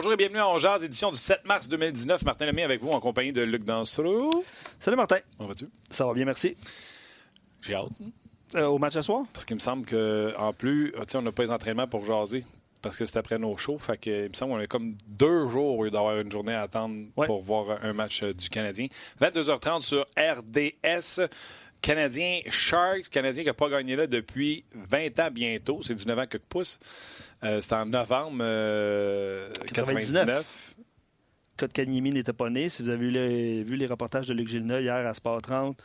Bonjour et bienvenue à On Jazz, édition du 7 mars 2019. Martin Lemay avec vous en compagnie de Luc Dansereau. Salut Martin. Comment vas-tu? Ça va bien, merci. J'ai hâte. Euh, au match à soir? Parce qu'il me semble qu'en plus, sais, on n'a pas les entraînements pour jaser. Parce que c'est après nos shows. Fait que, il me semble qu'on a comme deux jours au lieu d'avoir une journée à attendre Ouais. pour voir un match euh, du Canadien. 22h30 sur RDS. Canadien Sharks, Canadien qui n'a pas gagné là depuis 20 ans bientôt. C'est 19 ans que pousse. Euh, C'était en novembre euh, 99. 99. Kotkaniemi n'était pas né. Si vous avez vu les, vu les reportages de Luc Gilna hier à Sport 30,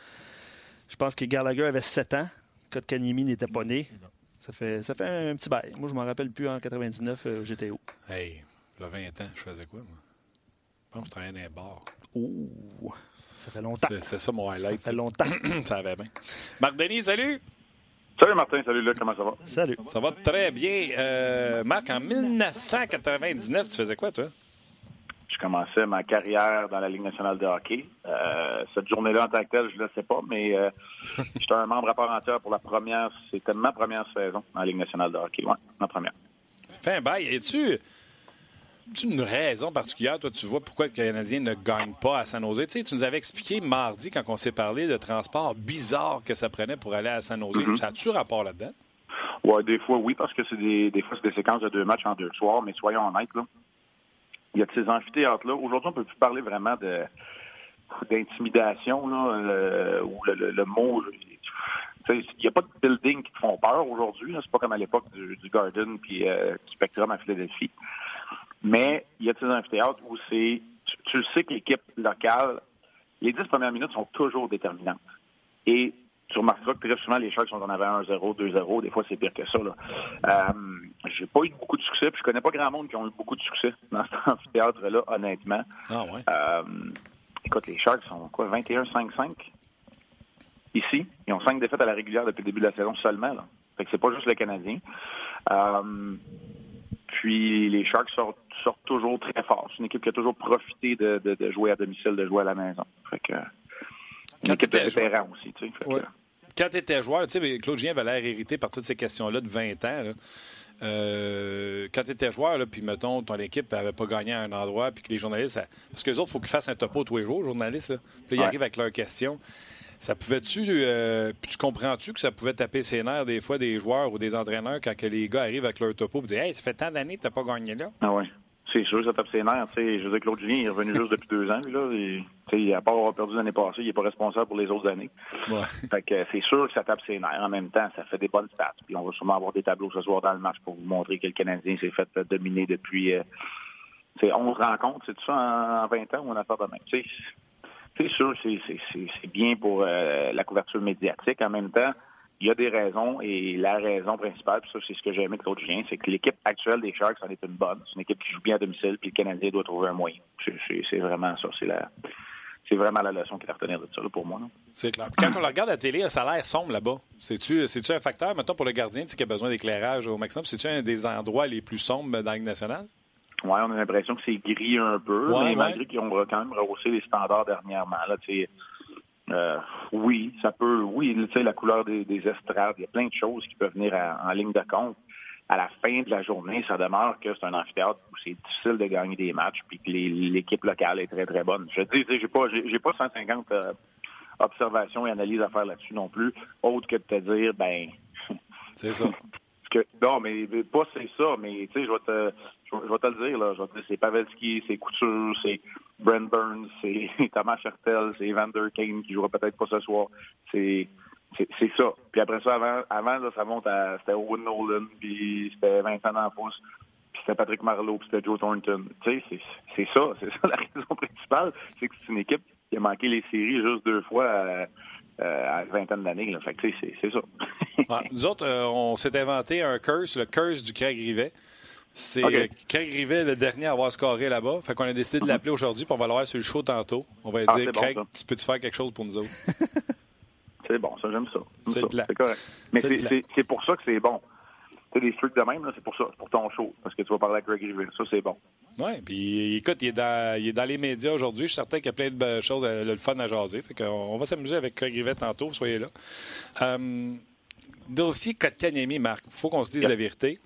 je pense que Gallagher avait 7 ans. Kotkaniemi n'était pas né. Ça fait, ça fait un petit bail. Moi, je m'en rappelle plus en 99, euh, j'étais où? Hey, là, 20 ans, je faisais quoi, moi? Je pense que je travaillais dans les bars. Ouh, ça fait longtemps. C'est- ça mon Ça highlight. fait longtemps. ça va bien. Marc Denis, salut! Salut Martin, salut Luc, comment ça va? Salut. Ça va très bien. Euh, Marc, en 1999, tu faisais quoi, toi? Je commençais ma carrière dans la Ligue nationale de hockey. Euh, cette journée-là, en tant que telle, je ne le sais pas, mais euh, j'étais un membre à part entière pour la première, c'était ma première saison en Ligue nationale de hockey. Ouais, ma première. Fais un bail. Es-tu as-tu une raison particulière, toi, tu vois pourquoi le Canadien ne gagne pas à San Jose? Tu sais, tu nous avais expliqué mardi, quand on s'est parlé de transport bizarre que ça prenait pour aller à San Jose. Ça a-tu rapport là-dedans? Ouais, des fois, oui, parce que c'est des, des fois, c'est des séquences de deux matchs en deux soirs, mais soyons honnêtes, là. Il y a de ces amphithéâtres-là. Aujourd'hui, on peut plus parler vraiment de d'intimidation, là, euh, ou le, le- le mot. tu Il n'y a pas de building qui te font peur aujourd'hui. C'est pas comme à l'époque du, du Garden puis euh, du Spectrum à Philadelphie. Mais il y a de ces amphithéâtres où c'est. Tu, tu le sais que l'équipe locale, les dix premières minutes sont toujours déterminantes. Et tu remarqueras que très souvent, les Sharks sont en avant 1-0, 2-0. Des fois, c'est pire que ça. Là. Euh, j'ai pas eu beaucoup de succès, puis je connais pas grand monde qui ont eu beaucoup de succès dans cet amphithéâtre-là, honnêtement. Ah ouais. Euh, écoute, les Sharks sont quoi, 21-5-5 ici. Ils ont cinq défaites à la régulière depuis le début de la saison seulement. Là. Fait que c'est pas juste le Canadien. Euh, puis les Sharks sortent, sortent toujours très fort. C'est une équipe qui a toujours profité de, de- de jouer à domicile, de jouer à la maison. Fait que une Quand équipe de vétérans aussi, tu sais. Fait que- Ouais. Quand tu étais joueur, tu sais, Claude Julien avait l'air irrité par toutes ces questions-là de 20 ans. là. Euh, quand tu étais joueur, là, puis mettons, ton équipe n'avait pas gagné à un endroit, puis que les journalistes. ça- Parce qu'eux autres, il faut qu'ils fassent un topo tous les jours, les journalistes. Là. Puis là, ils Ouais. arrivent avec leurs questions. Ça pouvait-tu. euh, puis tu comprends-tu que ça pouvait taper ses nerfs des fois des joueurs ou des entraîneurs quand que les gars arrivent avec leur topo et disent Hey, ça fait tant d'années que tu n'as pas gagné là? Ah ouais. C'est sûr, ça tape ses nerfs. Je veux dire, Claude Julien il est revenu juste depuis deux ans. Lui, là, et, à part avoir perdu l'année passée, il n'est pas responsable pour les autres années. Ouais. Fait que c'est sûr que ça tape ses nerfs. En même temps, ça fait des bonnes stats. Puis on va sûrement avoir des tableaux ce soir dans le match pour vous montrer que le Canadien s'est fait euh, dominer depuis euh, c'est 11 rencontres. C'est tout ça en, en 20 ans ou on a fait de même. C'est sûr, c'est bien pour euh, la couverture médiatique. En même temps, il y a des raisons et la raison principale, puis ça, c'est ce que j'ai aimé de Claude Julien, c'est que l'équipe actuelle des Sharks en est une bonne. C'est une équipe qui joue bien à domicile, puis le Canadien doit trouver un moyen. C'est, vraiment ça. C'est la, c'est vraiment la leçon qu'il a à retenir de ça là, pour moi. C'est clair. Puis quand on le regarde à la télé, ça a l'air sombre là-bas. C'est-tu, un facteur, mettons, pour le gardien qui a besoin d'éclairage au maximum? C'est-tu un des endroits les plus sombres dans la Ligue nationale? Ouais, on a l'impression que c'est gris un peu, Ouais, mais ouais. malgré qu'ils ont quand même rehaussé les standards dernièrement. Là, euh, oui, ça peut, oui, tu sais, la couleur des, des estrades, il y a plein de choses qui peuvent venir à- en ligne de compte. À la fin de la journée, ça demeure que c'est un amphithéâtre où c'est difficile de gagner des matchs, puis que l'équipe locale est très très bonne. Je dis, j'ai pas, j'ai pas 150 euh, observations et analyses à faire là-dessus non plus, autre que de te dire, ben, C'est ça. que, non, mais pas c'est ça, mais tu sais, je vais te, je vais te le dire, là. Je vais te dire, c'est Pavelski, c'est Couture, c'est Brent Burns, c'est Thomas Chertel, c'est Evander Kane qui jouera peut-être pas ce soir. C'est, ça. Puis après ça, avant, ça monte à, c'était Owen Nolan, puis c'était Vincent D'Ampousse, puis c'était Patrick Marleau, puis c'était Joe Thornton. Tu sais, c'est ça, c'est ça la raison principale, c'est que c'est une équipe qui a manqué les séries juste deux fois. À, euh, à une vingtaine d'années. Fait que c'est ça. nous autres, euh, on s'est inventé un curse, le curse du Craig Rivet. C'est okay. Craig Rivet, le dernier à avoir scoré là-bas. Fait qu'on a décidé de l'appeler aujourd'hui, puis on va l'avoir sur le show tantôt. On va lui ah, dire, Craig, tu peux-tu faire quelque chose pour nous autres? c'est bon, ça, j'aime ça. C'est correct. Mais c'est pour ça que c'est bon des trucs de même, c'est pour ça, c'est pour ton show, parce que tu vas parler avec Greg Rivet. Ça, c'est bon. Oui, puis écoute, il est, dans, il est dans les médias aujourd'hui. Je suis certain qu'il y a plein de choses, le fun à jaser. Fait qu'on on va s'amuser avec Greg Rivet tantôt, soyez là. Euh, dossier Kotkaniemi, Marc, il faut qu'on se dise la vérité.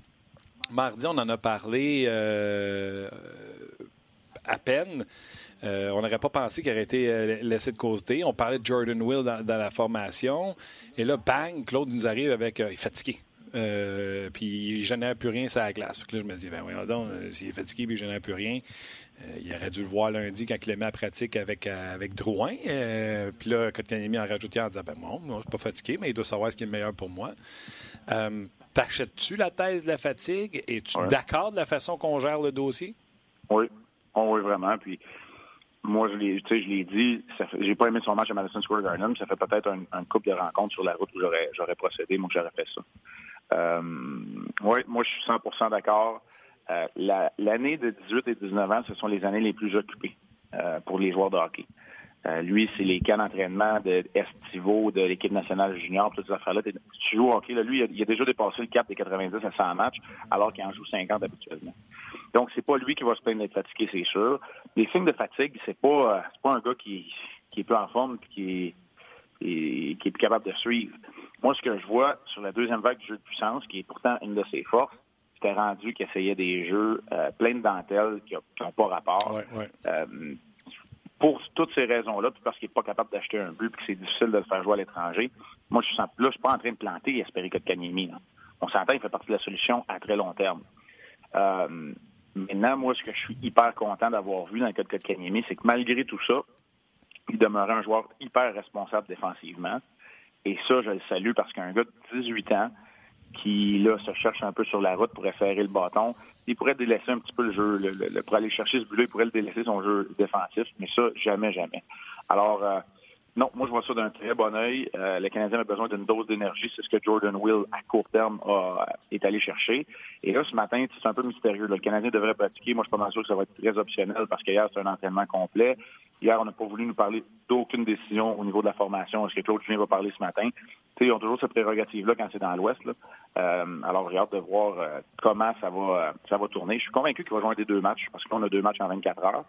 Mardi, on en a parlé euh, à peine. Euh, on n'aurait pas pensé qu'il aurait été laissé de côté. On parlait de Jordan Will dans, la formation. Et là, bang, Claude nous arrive avec. il est fatigué. Euh, puis il génère plus rien sur la glace. là, je me dis, ben voyons donc, euh, s'il est fatigué et il génère plus rien, euh, il aurait dû le voir lundi quand il l'a mis à pratique avec, avec Drouin. puis là, quand il mis en rajoutant en disant, ben bon, moi, je suis pas fatigué, mais il doit savoir ce qui est le meilleur pour moi. T'achètes-tu la thèse de la fatigue? Es-tu d'accord de la façon qu'on gère le dossier? Oui. Oh, oui, vraiment. Puis moi, je l'ai, je l'ai dit, j'ai pas aimé son match à Madison Square Garden, ça fait peut-être un, couple de rencontres sur la route où j'aurais, j'aurais procédé, moi, j'aurais fait ça. Euh, oui, moi, je suis 100% d'accord. Euh, l'année de 18 et 19 ans, ce sont les années les plus occupées euh, pour les joueurs de hockey. Lui, c'est les cas d'entraînement de estivaux de l'équipe nationale junior, toutes ces affaires-là. Tu joues au hockey, là, lui, il a, déjà dépassé le cap des 90 à 100 matchs, alors qu'il en joue 50 habituellement. Donc, c'est pas lui qui va se plaindre d'être fatigué, c'est sûr. Les signes de fatigue, c'est pas, pas un gars qui, qui est peu en forme et qui est, qui est plus capable de suivre. Moi, ce que je vois sur la deuxième vague du jeu de puissance, qui est pourtant une de ses forces, c'était rendu qu'il essayait des jeux euh, pleins de dentelles qui n'ont pas rapport. Euh, pour toutes ces raisons-là, puis parce qu'il n'est pas capable d'acheter un but, puis que c'est difficile de le faire jouer à l'étranger, moi, je suis, là, je suis pas en train de planter et espérer de Kanyemi. On s'entend, il fait partie de la solution à très long terme. Euh, maintenant, moi, ce que je suis hyper content d'avoir vu dans le cas de Kanyemi, c'est que malgré tout ça, il demeurait un joueur hyper responsable défensivement. Et ça, je le salue parce qu'un gars de 18 ans qui, là, se cherche un peu sur la route pour effarer le bâton, il pourrait délaisser un petit peu le jeu. Le, pour aller chercher ce but-là, il pourrait le délaisser son jeu défensif, mais ça, jamais, jamais. Alors, euh, non, moi, je vois ça d'un très bon œil. Euh, le Canadien a besoin d'une dose d'énergie. C'est ce que Jordan Will, à court terme, est allé chercher. Et là, ce matin, c'est un peu mystérieux. Le Canadien devrait pratiquer. Moi, je suis pas sûr que ça va être très optionnel parce qu'hier, c'est un entraînement complet. Hier, on n'a pas voulu nous parler d'aucune décision au niveau de la formation. Est-ce que Claude Julien va parler ce matin? ils ont toujours cette prérogative-là quand c'est dans l'Ouest. Euh, alors, j'ai hâte de voir euh, comment ça va, ça va tourner. Je suis convaincu qu'il va jouer des deux matchs parce qu'on a deux matchs en 24 heures.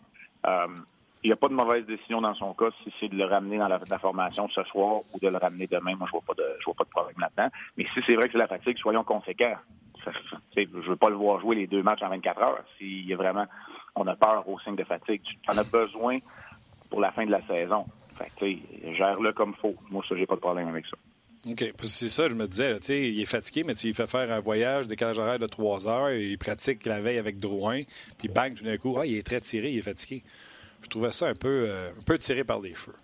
Il n'y a pas de mauvaise décision dans son cas si c'est de le ramener dans la, formation ce soir ou de le ramener demain. Moi, je vois pas de, je vois pas de problème là-dedans. Mais si c'est vrai que c'est la fatigue, soyons conséquents. je ne veux pas le voir jouer les deux matchs en 24 heures. S'il y a vraiment, on a peur au signe de fatigue. Tu en as besoin pour la fin de la saison. Gère-le comme faut. Moi, ça, j'ai pas de problème avec ça. OK. C'est ça, je me disais, tu sais, il est fatigué, mais tu lui fais faire un voyage, décalage horaire de trois heures, il pratique la veille avec Drouin, puis bang, tout d'un coup, ah, il est très tiré, il est fatigué. Je trouvais ça un peu, euh, un peu tiré par les cheveux.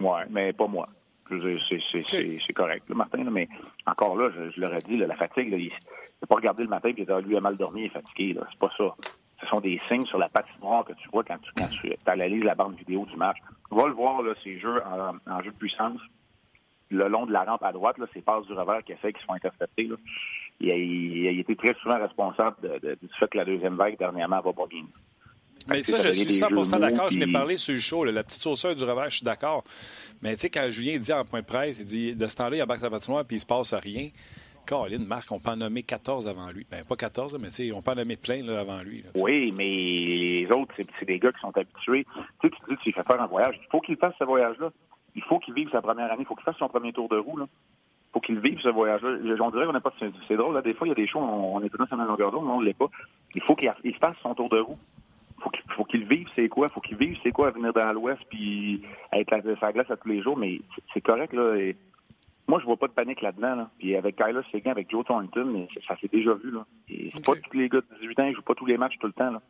Oui, mais pas moi. C'est correct, Martin, mais encore là, je, leur ai dit, la fatigue, il n'a pas regardé le matin et il a lui a mal dormi, il est fatigué. C'est pas ça. Ce sont des signes sur la patinoire que tu vois quand tu, quand tu analyses la bande vidéo du match. Va le voir, là, ces jeux en jeu de puissance le long de la rampe à droite, là, ces passes du revers qui fait qui sont interceptées. Il, a, il, été très souvent responsable du fait que la deuxième vague dernièrement va pas bien. Mais ça, je suis 100 d'accord. Je l'ai parlé sur le show. la petite sauceur du revers, je suis d'accord. Mais tu sais, quand Julien dit en point de presse, il dit de ce temps-là, il y a Bac patinoire puis il se passe rien. Caroline, Marc, on peut en nommer 14 avant lui. Ben, pas 14, mais on peut en nommer plein là, avant lui. oui, mais les autres, c'est des gars qui sont habitués. Tu sais, tu dis, tu fais faire un voyage. Il faut qu'il fasse ce voyage-là il faut qu'il vive sa première année. Il faut qu'il fasse son premier tour de roue. Là. Il faut qu'il vive ce voyage-là. On dirait qu'on n'a pas. C'est drôle, là. Des fois, il y a des choses, on, est dans la longueur d'onde, mais on ne l'est pas. Il faut qu'il fasse son tour de roue. Il faut qu'il vive c'est quoi. Il faut qu'il vive c'est quoi à venir dans l'Ouest puis être à sa glace à tous les jours. Mais c'est correct, là. moi, je vois pas de panique là-dedans. Là. Puis avec Kyler Seguin, avec Joe Thornton, ça, s'est déjà vu. Là. c'est pas tous les gars de 18 ans, ils jouent pas tous les matchs tout le temps. Là.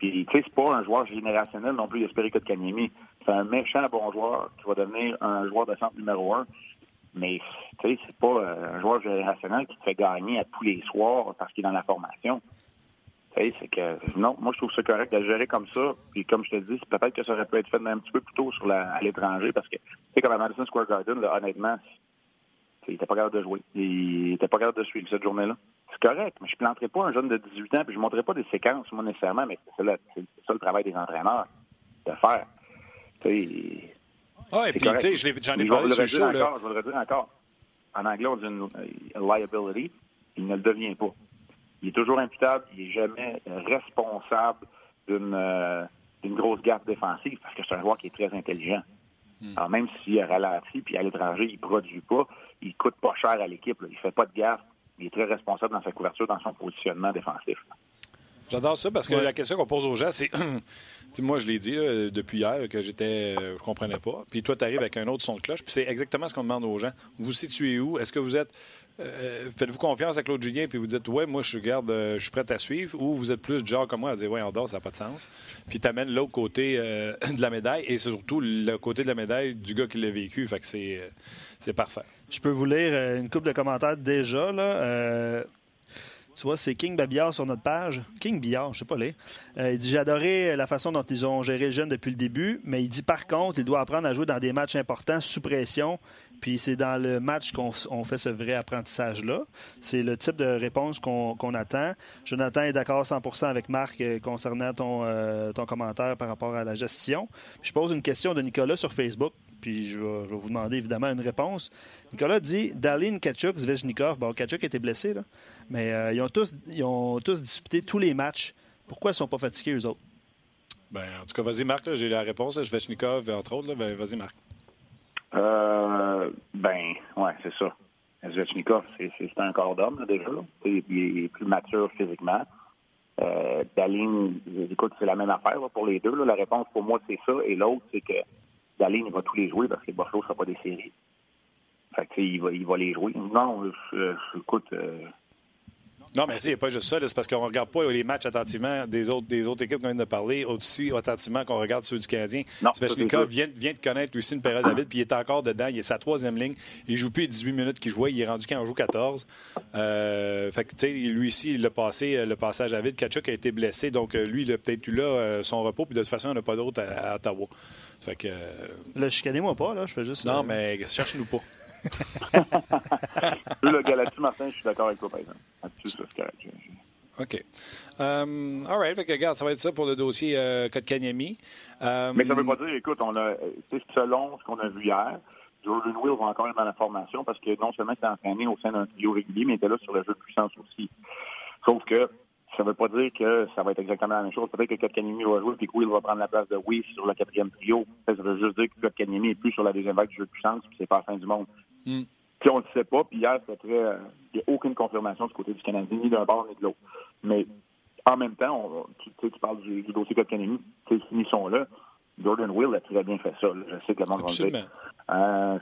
Puis, tu sais, c'est pas un joueur générationnel non plus d'espérer que de Kanyemi. C'est un méchant bon joueur qui va devenir un joueur de centre numéro un. Mais, tu sais, c'est pas euh, un joueur générationnel qui te fait gagner à tous les soirs parce qu'il est dans la formation. C'est que, non, moi, je trouve ça correct de gérer comme ça. Puis, comme je te dis, peut-être que ça aurait pu être fait un petit peu plus tôt sur la, à l'étranger parce que, tu sais, comme à Madison Square Garden, là, honnêtement, il était pas capable de jouer. Il était pas capable de suivre cette journée-là. C'est correct, mais je ne planterai pas un jeune de 18 ans, puis je ne montrerai pas des séquences, moi, nécessairement, mais c'est ça, le travail des entraîneurs, de faire. Oui, puis tu sais, j'en ai, parlé sur le show. Encore, je vais le redire encore. En anglais, on dit une, liability. Il ne le devient pas. Il est toujours imputable, il n'est jamais responsable d'une euh, grosse gaffe défensive parce que c'est un joueur qui est très intelligent. Hmm. Alors, même s'il est ralenti, puis à l'étranger, il ne produit pas, il coûte pas cher à l'équipe. Il ne fait pas de gaffe. Il est très responsable dans sa couverture, dans son positionnement défensif. J'adore ça parce que la question qu'on pose aux gens, c'est. moi, je l'ai dit depuis hier que j'étais. Euh, je comprenais pas. Puis toi, tu arrives avec un autre son de cloche. Puis c'est exactement ce qu'on demande aux gens. Vous situez où? Est-ce que vous êtes. Euh, faites-vous confiance à Claude Julien puis vous dites ouais moi je garde euh, je suis prêt à suivre ou vous êtes plus genre comme moi à dire ouais on dort ça n'a pas de sens puis tu amènes l'autre côté de la médaille et surtout le côté de la médaille du gars qui l'a vécu fait que c'est c'est parfait je peux vous lire une coupe de commentaires déjà là tu vois, c'est King Babillard sur notre page. King Billard, je sais pas les. Euh, il dit J'ai adoré la façon dont ils ont géré le jeune depuis le début, mais il dit par contre, il doit apprendre à jouer dans des matchs importants sous pression. Puis c'est dans le match qu'on fait ce vrai apprentissage-là. C'est le type de réponse qu'on attend. Jonathan est d'accord 100% avec Marc euh, concernant ton, euh, ton commentaire par rapport à la gestion. je pose une question de Nicolas sur Facebook puis je vais, vous demander évidemment une réponse. Nicolas dit Dalin, Kachuk, Zvechnikov. Bon, Kachuk était blessé, là, mais euh, ils, ont tous, ils ont tous disputé tous les matchs. Pourquoi ils ne sont pas fatigués, eux autres? Ben, en tout cas, vas-y, Marc, j'ai la réponse. Zvechnikov, entre autres. Ben, vas-y, Marc. Euh, ben, ouais, c'est ça. Zvechnikov, c'est un corps d'homme, déjà. Il est plus mature physiquement. Euh, Dalin, écoute, c'est la même affaire pour les deux. La réponse pour moi, c'est ça. Et l'autre, c'est que Daline, il va tous les jouer parce que Buffalo ne sera pas des séries. Fait que, il va, il va les jouer. Non, écoute. Euh... Non, mais il n'y a pas juste ça. C'est parce qu'on ne regarde pas les matchs attentivement des autres, des autres équipes qu'on vient de parler, aussi attentivement qu'on regarde ceux du Canadien. Svechnikov vient, vient de connaître aussi une période David, puis il est encore dedans. Il est sa troisième ligne. Il joue plus les 18 minutes qu'il jouait. Il est rendu quand on joue 14. Euh, fait que, tu sais, lui ici, il a passé euh, le passage à vide. Kachuk a été blessé. Donc, euh, lui, il a peut-être eu là euh, son repos. Puis de toute façon, il n'y en a pas d'autre à, Ottawa. Fait que. Là, chicanez-moi pas, là. Je fais juste. Non, mais cherche-nous pas. Le Martin, je suis d'accord avec toi, par exemple. c'est correct. OK. Um, all right. Fait que, regarde, ça va être ça pour le dossier euh, Kotkaniemi. Um... Mais ça ne veut pas dire, écoute, on a, selon ce qu'on a vu hier, Jordan Will va encore être dans la formation parce que non seulement il s'est entraîné au sein d'un trio régulier, mais il était là sur le jeu de puissance aussi. Sauf que ça ne veut pas dire que ça va être exactement la même chose. Peut-être que Kotkaniemi va jouer et que Will va prendre la place de Weiss sur le quatrième trio. Ça veut juste dire que Kotkaniemi est plus sur la deuxième vague du jeu de puissance puis c'est pas la fin du monde. Mm. on ne le sait pas, puis hier, c'était très. Euh, il n'y a aucune confirmation du côté du Canadien, ni d'un bord ni de l'autre. Mais en même temps, tu, tu, parles du, du dossier Kotkaniemi, ils sont là. Jordan Will a très bien fait ça. Je sais que le monde va le dire. Euh,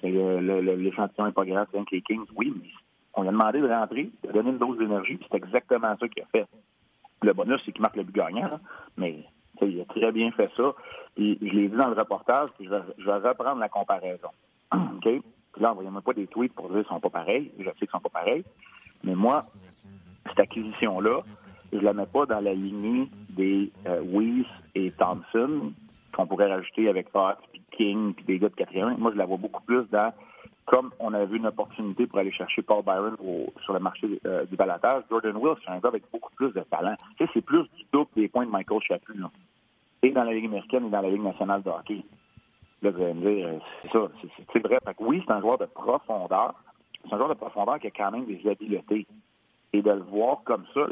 c'est l'échantillon n'est pas grave, c'est un les Kings, oui, mais on lui a demandé de rentrer, de donner une dose d'énergie, puis c'est exactement ça qu'il a fait. Le bonus, c'est qu'il marque le but gagnant, mais il a très bien fait ça. Puis je l'ai dit dans le reportage, puis je vais, je vais reprendre la comparaison. OK? Là, envoyez-moi pas des tweets pour dire qu'ils sont pas pareils. Je sais qu'ils sont pas pareils. Mais moi, cette acquisition-là, je la mets pas dans la lignée des euh, Weiss et Thompson qu'on pourrait rajouter avec Fox, puis King, puis des gars de quatrième. Moi, je la vois beaucoup plus dans comme on a vu une opportunité pour aller chercher Paul Byron sur le marché euh, du balatage, Jordan Will, c'est un gars avec beaucoup plus de talent. Tu sais, c'est plus du double des points de Michael Chaput, Et dans la Ligue américaine et dans la Ligue nationale de hockey. Là, vous allez me dire, euh, c'est ça, c'est vrai. Fait que oui, c'est un joueur de profondeur. C'est un joueur de profondeur qui a quand même des habiletés. Et de le voir comme ça,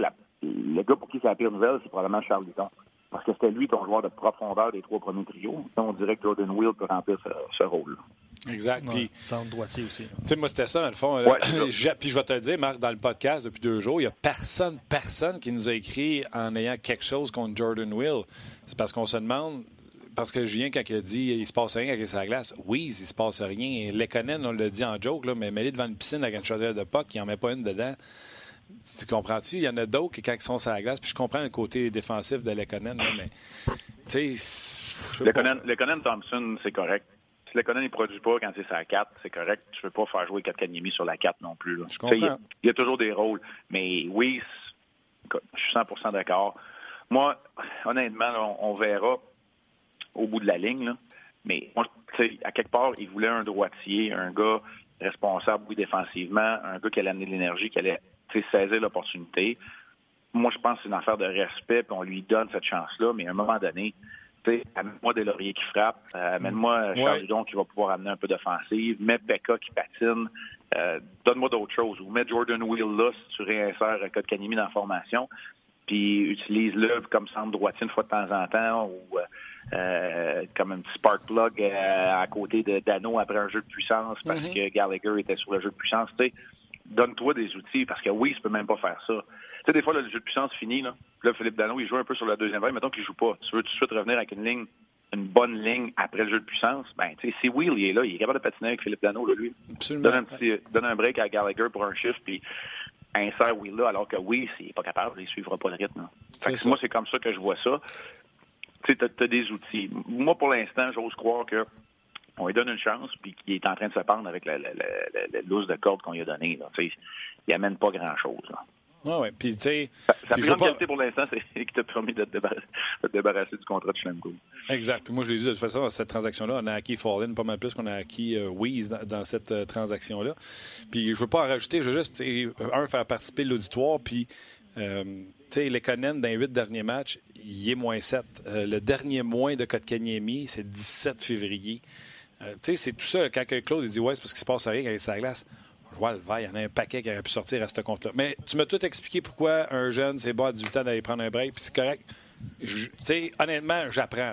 le gars pour qui c'est la pire nouvelle, c'est probablement Charles Dutton. Parce que c'était lui ton joueur de profondeur des trois premiers trios. On dirait que Jordan Will peut remplir ce, rôle. -là. Exact. puis, centre droitier aussi. Tu sais, moi, c'était ça, dans le fond. puis je vais te le dire, Marc, dans le podcast, depuis deux jours, il n'y a personne, personne qui nous a écrit en ayant quelque chose contre Jordan Will. C'est parce qu'on se demande, parce que Julien, quand il a dit il se passe rien avec sa glace, oui, il se passe rien. Lekonen, on l'a dit en joke, là, mais mêlé devant une piscine avec une chaudière de POC, il n'en met pas une dedans. Tu comprends-tu? Il y en a d'autres qui, quand ils sont sur la glace, puis je comprends le côté défensif de Lekonen, mais tu sais. Lekonen Thompson, c'est correct. Si Lekonen ne produit pas quand c'est sa 4, c'est correct. Tu ne peux pas faire jouer Katkaniemi sur la 4 non plus. Je comprends. Il y, a toujours des rôles. Mais oui, je suis 100% d'accord. Moi, honnêtement, on, verra au bout de la ligne. Mais moi, à quelque part, il voulait un droitier, un gars responsable, oui, défensivement, un gars qui allait amener de l'énergie, qui allait saisir l'opportunité. Moi, je pense que c'est une affaire de respect, puis on lui donne cette chance-là, mais à un moment donné, amène-moi des lauriers qui frappent, euh, amène-moi Charles Dudon qui va pouvoir amener un peu d'offensive, mets Becca qui patine, euh, donne-moi d'autres choses, ou mets Jordan Wheel là si tu réinsères Code Canimi dans la formation, puis utilise-le comme centre droitier une fois de temps en temps, ou euh, comme un petit spark plug à côté de Dano après un jeu de puissance parce mm-hmm. que Gallagher était sur le jeu de puissance. Donne-toi des outils parce que oui, tu peux même pas faire ça. Tu sais, des fois, le jeu de puissance finit. Là. là, Philippe Dano, il joue un peu sur la deuxième vague. Mettons qu'il joue pas. Tu veux tout de suite revenir avec une ligne, une bonne ligne après le jeu de puissance? Ben, tu sais, si Will, il est là, il est capable de patiner avec Philippe Dano, là, lui. Absolument. Donne un, petit, donne un break à Gallagher pour un shift, puis insère Will là, alors que Will, s'il n'est pas capable, il ne suivra pas le rythme. que moi, c'est comme ça que je vois ça. Tu tu as, des outils. Moi, pour l'instant, j'ose croire que on lui donne une chance, puis qu'il est en train de se pendre avec la, la, la, de corde qu'on lui a donnée. Il amène pas grand-chose. Ah ouais, puis tu sais. Sa plus grande qualité pour l'instant, c'est qu'il t'a permis de te, débarrasser, du contrat de Schlemko. Exact. Puis moi, je l'ai dit de toute façon, dans cette transaction-là, on a acquis Fallin pas mal plus qu'on a acquis euh, Weeze dans, cette euh, transaction-là. Puis je veux pas en rajouter, je veux juste, un, faire participer l'auditoire, puis. Euh, tu sais, Lekonen, dans les huit derniers matchs, il est moins 7. Euh, le dernier moins de Kotkaniemi, c'est 17 février. tu sais, c'est tout ça. Quand Claude il dit Ouais, c'est parce qu'il se passe rien avec sa glace. Je vois le vert, il y en a un paquet qui aurait pu sortir à ce compte-là. Mais tu m'as tout expliqué pourquoi un jeune, c'est bon à 18 ans d'aller prendre un break, puis c'est correct. Honnêtement, j'apprends.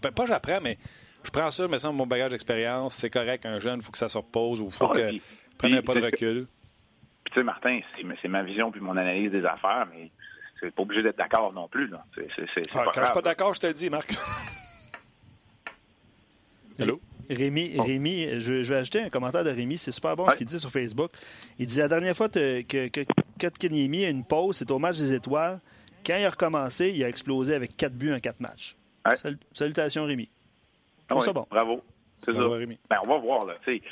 Pas j'apprends, mais je prends ça, mais sans mon bagage d'expérience, c'est correct, un jeune, il faut que ça se repose ou il faut qu'il prenne un pas de recul. Sais, Martin, c'est ma vision puis mon analyse des affaires, mais c'est pas obligé d'être d'accord non plus. Ah, quand je suis pas d'accord, je te le dis, Marc. Allô? Rémi, Rémi je, vais ajouter un commentaire de Rémi. C'est super bon ce qu'il dit sur Facebook. Il dit la dernière fois que, que, que a une pause, c'est au match des étoiles. Quand il a recommencé, il a explosé avec quatre buts en quatre matchs. salutations, Rémi. Ah bon. Bravo. C'est ça. Rémi. Ben, on va voir. Là, Et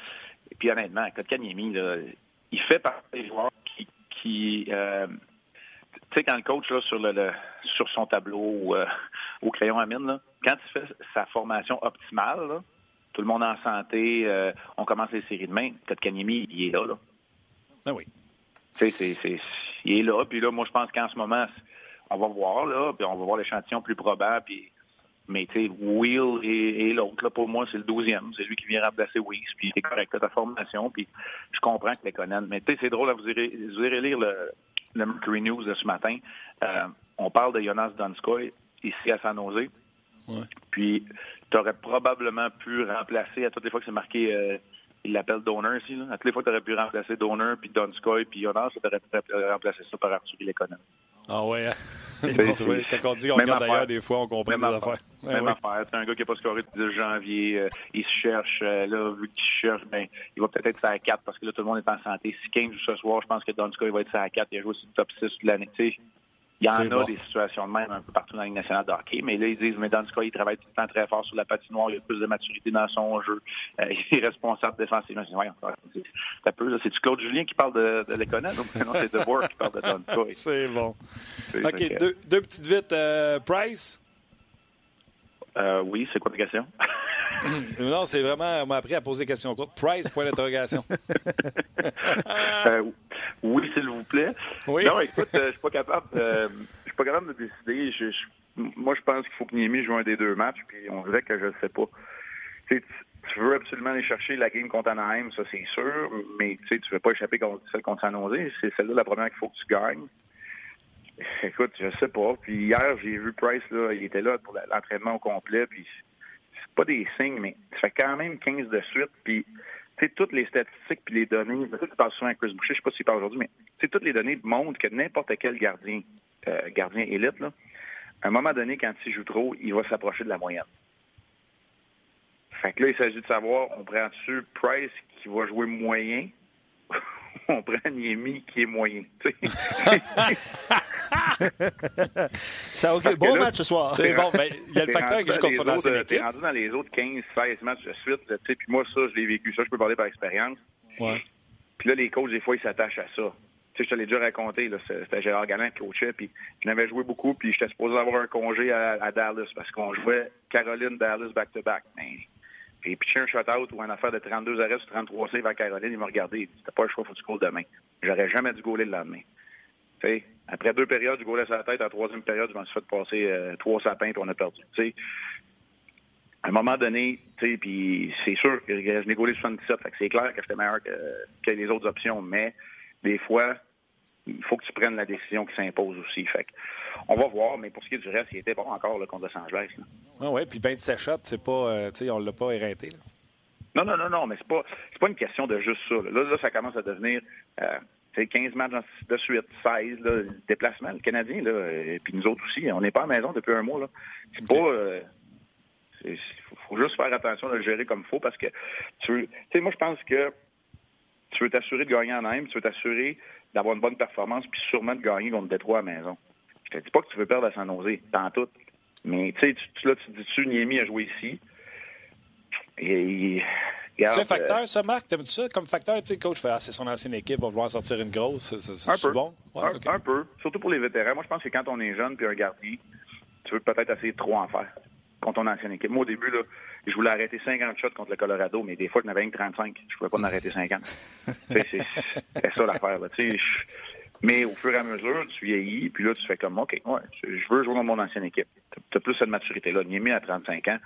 puis honnêtement, Kotkaniemi, il fait partie des joueurs qui. qui euh, tu sais, quand le coach là, sur, le, sur son tableau euh, au crayon à mine, là, quand il fait sa formation optimale, là, tout le monde en santé, euh, on commence les séries de main. Kotkaniemi, il est là, là. Ah oui. Tu sais, c'est, il est là. Puis là, moi, je pense qu'en ce moment, on va voir, là, puis on va voir l'échantillon plus probable. Puis, mais tu sais, Will et, l'autre, là, pour moi, c'est le douzième. C'est lui qui vient remplacer Weeks. Puis c'est correct, ta formation. Puis je comprends que les connaître. Mais tu sais, c'est drôle, vous irez, vous irez lire le, le Mercury News de ce matin. Euh, on parle de Jonas Donskoy ici à San Jose. Ouais. Puis tu aurais probablement pu remplacer à toutes les fois que c'est marqué, euh, il l'appelle Donner ici, là. à toutes les fois que tu aurais pu remplacer Donner, puis Donskoy, puis Jonas, tu aurais pu remplacer ça par Arthur Lekonen. Ah ouais, hein? Quand on dit qu'on regarde d'ailleurs, des fois, on comprend les affaires. Même affaire. C'est un gars qui n'a pas scoré depuis janvier. Euh, il se cherche. Euh, là, vu qu'il cherche, ben, il va peut-être être à 4 parce que là, tout le monde est en santé. Si King joue ce soir, je pense que Donskoy va être à 4. Il a joué sur le top 6 de l'année. Il y en a des situations de même un peu partout dans la Ligue nationale de hockey, mais là, ils disent, mais cas, il travaille tout le temps très fort sur la patinoire, il a plus de maturité dans son jeu, euh, il est responsable défensivement. C'est peu, c'est-tu Claude Julien qui parle de, de l'économie, non, c'est DeBoer qui parle de Don C'est bon. OK, deux, deux, petites vites. Price? Euh, oui, c'est quoi ta question? non, c'est vraiment, on m'a appris à poser des questions courtes. Price, point d'interrogation. euh, oui, s'il vous plaît. Oui. Non, écoute, euh, je suis pas capable, je suis pas capable de décider. Je, moi, je pense qu'il faut que Niemi joue un des deux matchs, puis on dirait que je ne sais pas. Tu, tu, veux absolument aller chercher la game contre Anaheim, ça c'est sûr, mais tu tu veux pas échapper contre celle contre San Jose. C'est celle-là la première qu'il faut que tu gagnes. Écoute, je sais pas. Puis hier, j'ai vu Price, là, il était là pour l'entraînement au complet, puis c'est pas des signes, mais ça fait quand même 15 de suite, puis tu sais, toutes les statistiques puis les données, tu parles souvent à Chris Boucher, je sais pas s'il parle aujourd'hui, mais tu toutes les données montrent que n'importe quel gardien, euh, gardien élite, là, à un moment donné, quand il joue trop, il va s'approcher de la moyenne. Fait que là, il s'agit de savoir, on prend-tu Price qui va jouer moyen on prend Niemi qui est moyen. Ça, OK. Bon match ce soir. C'est bon, mais il y a le facteur qui joue contre son ancienne équipe. rendu dans les autres 15, 16 matchs de suite. Puis moi, ça, je l'ai vécu. Ça, je peux parler par expérience. Ouais. Puis là, les coachs, des fois, ils s'attachent à ça. Tu sais, je te l'ai déjà raconté, c'était Gérard Galland qui coachait, puis je n'avais joué beaucoup, puis j'étais supposé avoir un congé à, Dallas parce qu'on jouait Caroline-Dallas back-to-back. Puis pitcher un shutout ou une affaire de 32 arrêts sur 33 saves à Caroline, il m'a regardé. C'était pas le choix, faut que tu demain. J'aurais jamais dû gauler le lendemain. sais, après deux périodes, je gaulais sa tête. La troisième période, je m'en suis fait passer euh, trois sapins et on a perdu. sais, à un moment donné, puis c'est sûr que je n'ai gaulé 77, fait que c'est clair que j'étais meilleur que, que, les autres options, mais des fois, il faut que tu prennes la décision qui s'impose aussi. Fait que, on va voir, mais pour ce qui est du reste, il était bon encore là, contre Los Angeles. Ah oui, puis 27 shots, c'est pas, euh, on l'a pas éreinté. Là. Non, non, non, non, mais c'est pas, c'est pas une question de juste ça. Là, là, ça commence à devenir, euh, 15 matchs de suite, 16, là, déplacement, le Canadien, là, et puis nous autres aussi, on n'est pas à la maison depuis un mois. Là. C'est pas, euh, il faut, juste faire attention de le gérer comme il faut parce que tu sais, moi je pense que tu veux t'assurer de gagner en aime, tu veux t'assurer d'avoir une bonne performance, puis sûrement de gagner contre Détroit à la maison. Te dis pas que tu veux perdre à San Jose, dans tout. Mais tu sais, tu, là, tu dis-tu, Niemi a joué ici. Et, c'est un facteur, ça, Marc? T'aimes-tu ça? Comme facteur? Tu sais, coach fait, ah, c'est son ancienne équipe, on va vouloir sortir une grosse. C'est bon? un, peu. Surtout pour les vétérans. Moi, je pense que quand on est jeune puis un gardien, tu veux peut-être essayer de trop en faire contre ton ancienne équipe. Moi, au début, là, je voulais arrêter 50 shots contre le Colorado, mais des fois, je n'avais que 35. Je ne pouvais pas en arrêter 50. c'est ça l'affaire. Mais au fur et à mesure, tu vieillis, puis là, tu fais comme, OK, ouais, je veux jouer dans mon ancienne équipe. Tu as plus cette maturité-là. Niemi à 35 ans,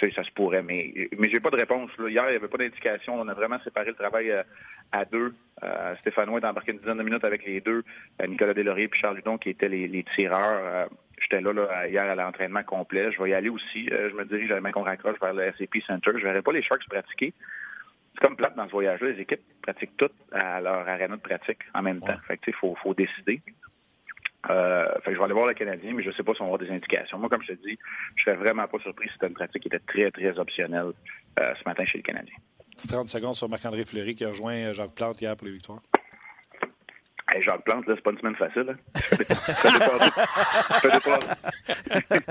ça se pourrait, mais, mais j'ai pas de réponse. Là. Hier, il n'y avait pas d'indication. On a vraiment séparé le travail euh, à, deux. Euh, Stéphanois est embarqué une dizaine de minutes avec les deux. Euh, Nicolas Delaurier et Charles Ludon qui étaient les, tireurs. Euh, j'étais là, là, hier à l'entraînement complet. Je vais y aller aussi. je me dirige, main qu'on raccroche vers le SAP Center. Je verrai pas les Sharks pratiquer. C'est comme plate dans ce voyage-là. Les équipes pratiquent toutes à leur aréna de pratique en même temps. Fait que, il faut, faut décider. Euh, fait je vais aller voir le Canadien, mais je ne sais pas si on va avoir des indications. Moi, comme je te dis, je serais vraiment pas surpris si c'était une pratique qui était très, très optionnelle euh, ce matin chez le Canadien. 30 secondes sur Marc-André Fleury qui a rejoint euh, Jacques Plante hier pour les victoires. Hey, Jacques Plante, là, c'est pas une semaine facile. Hein?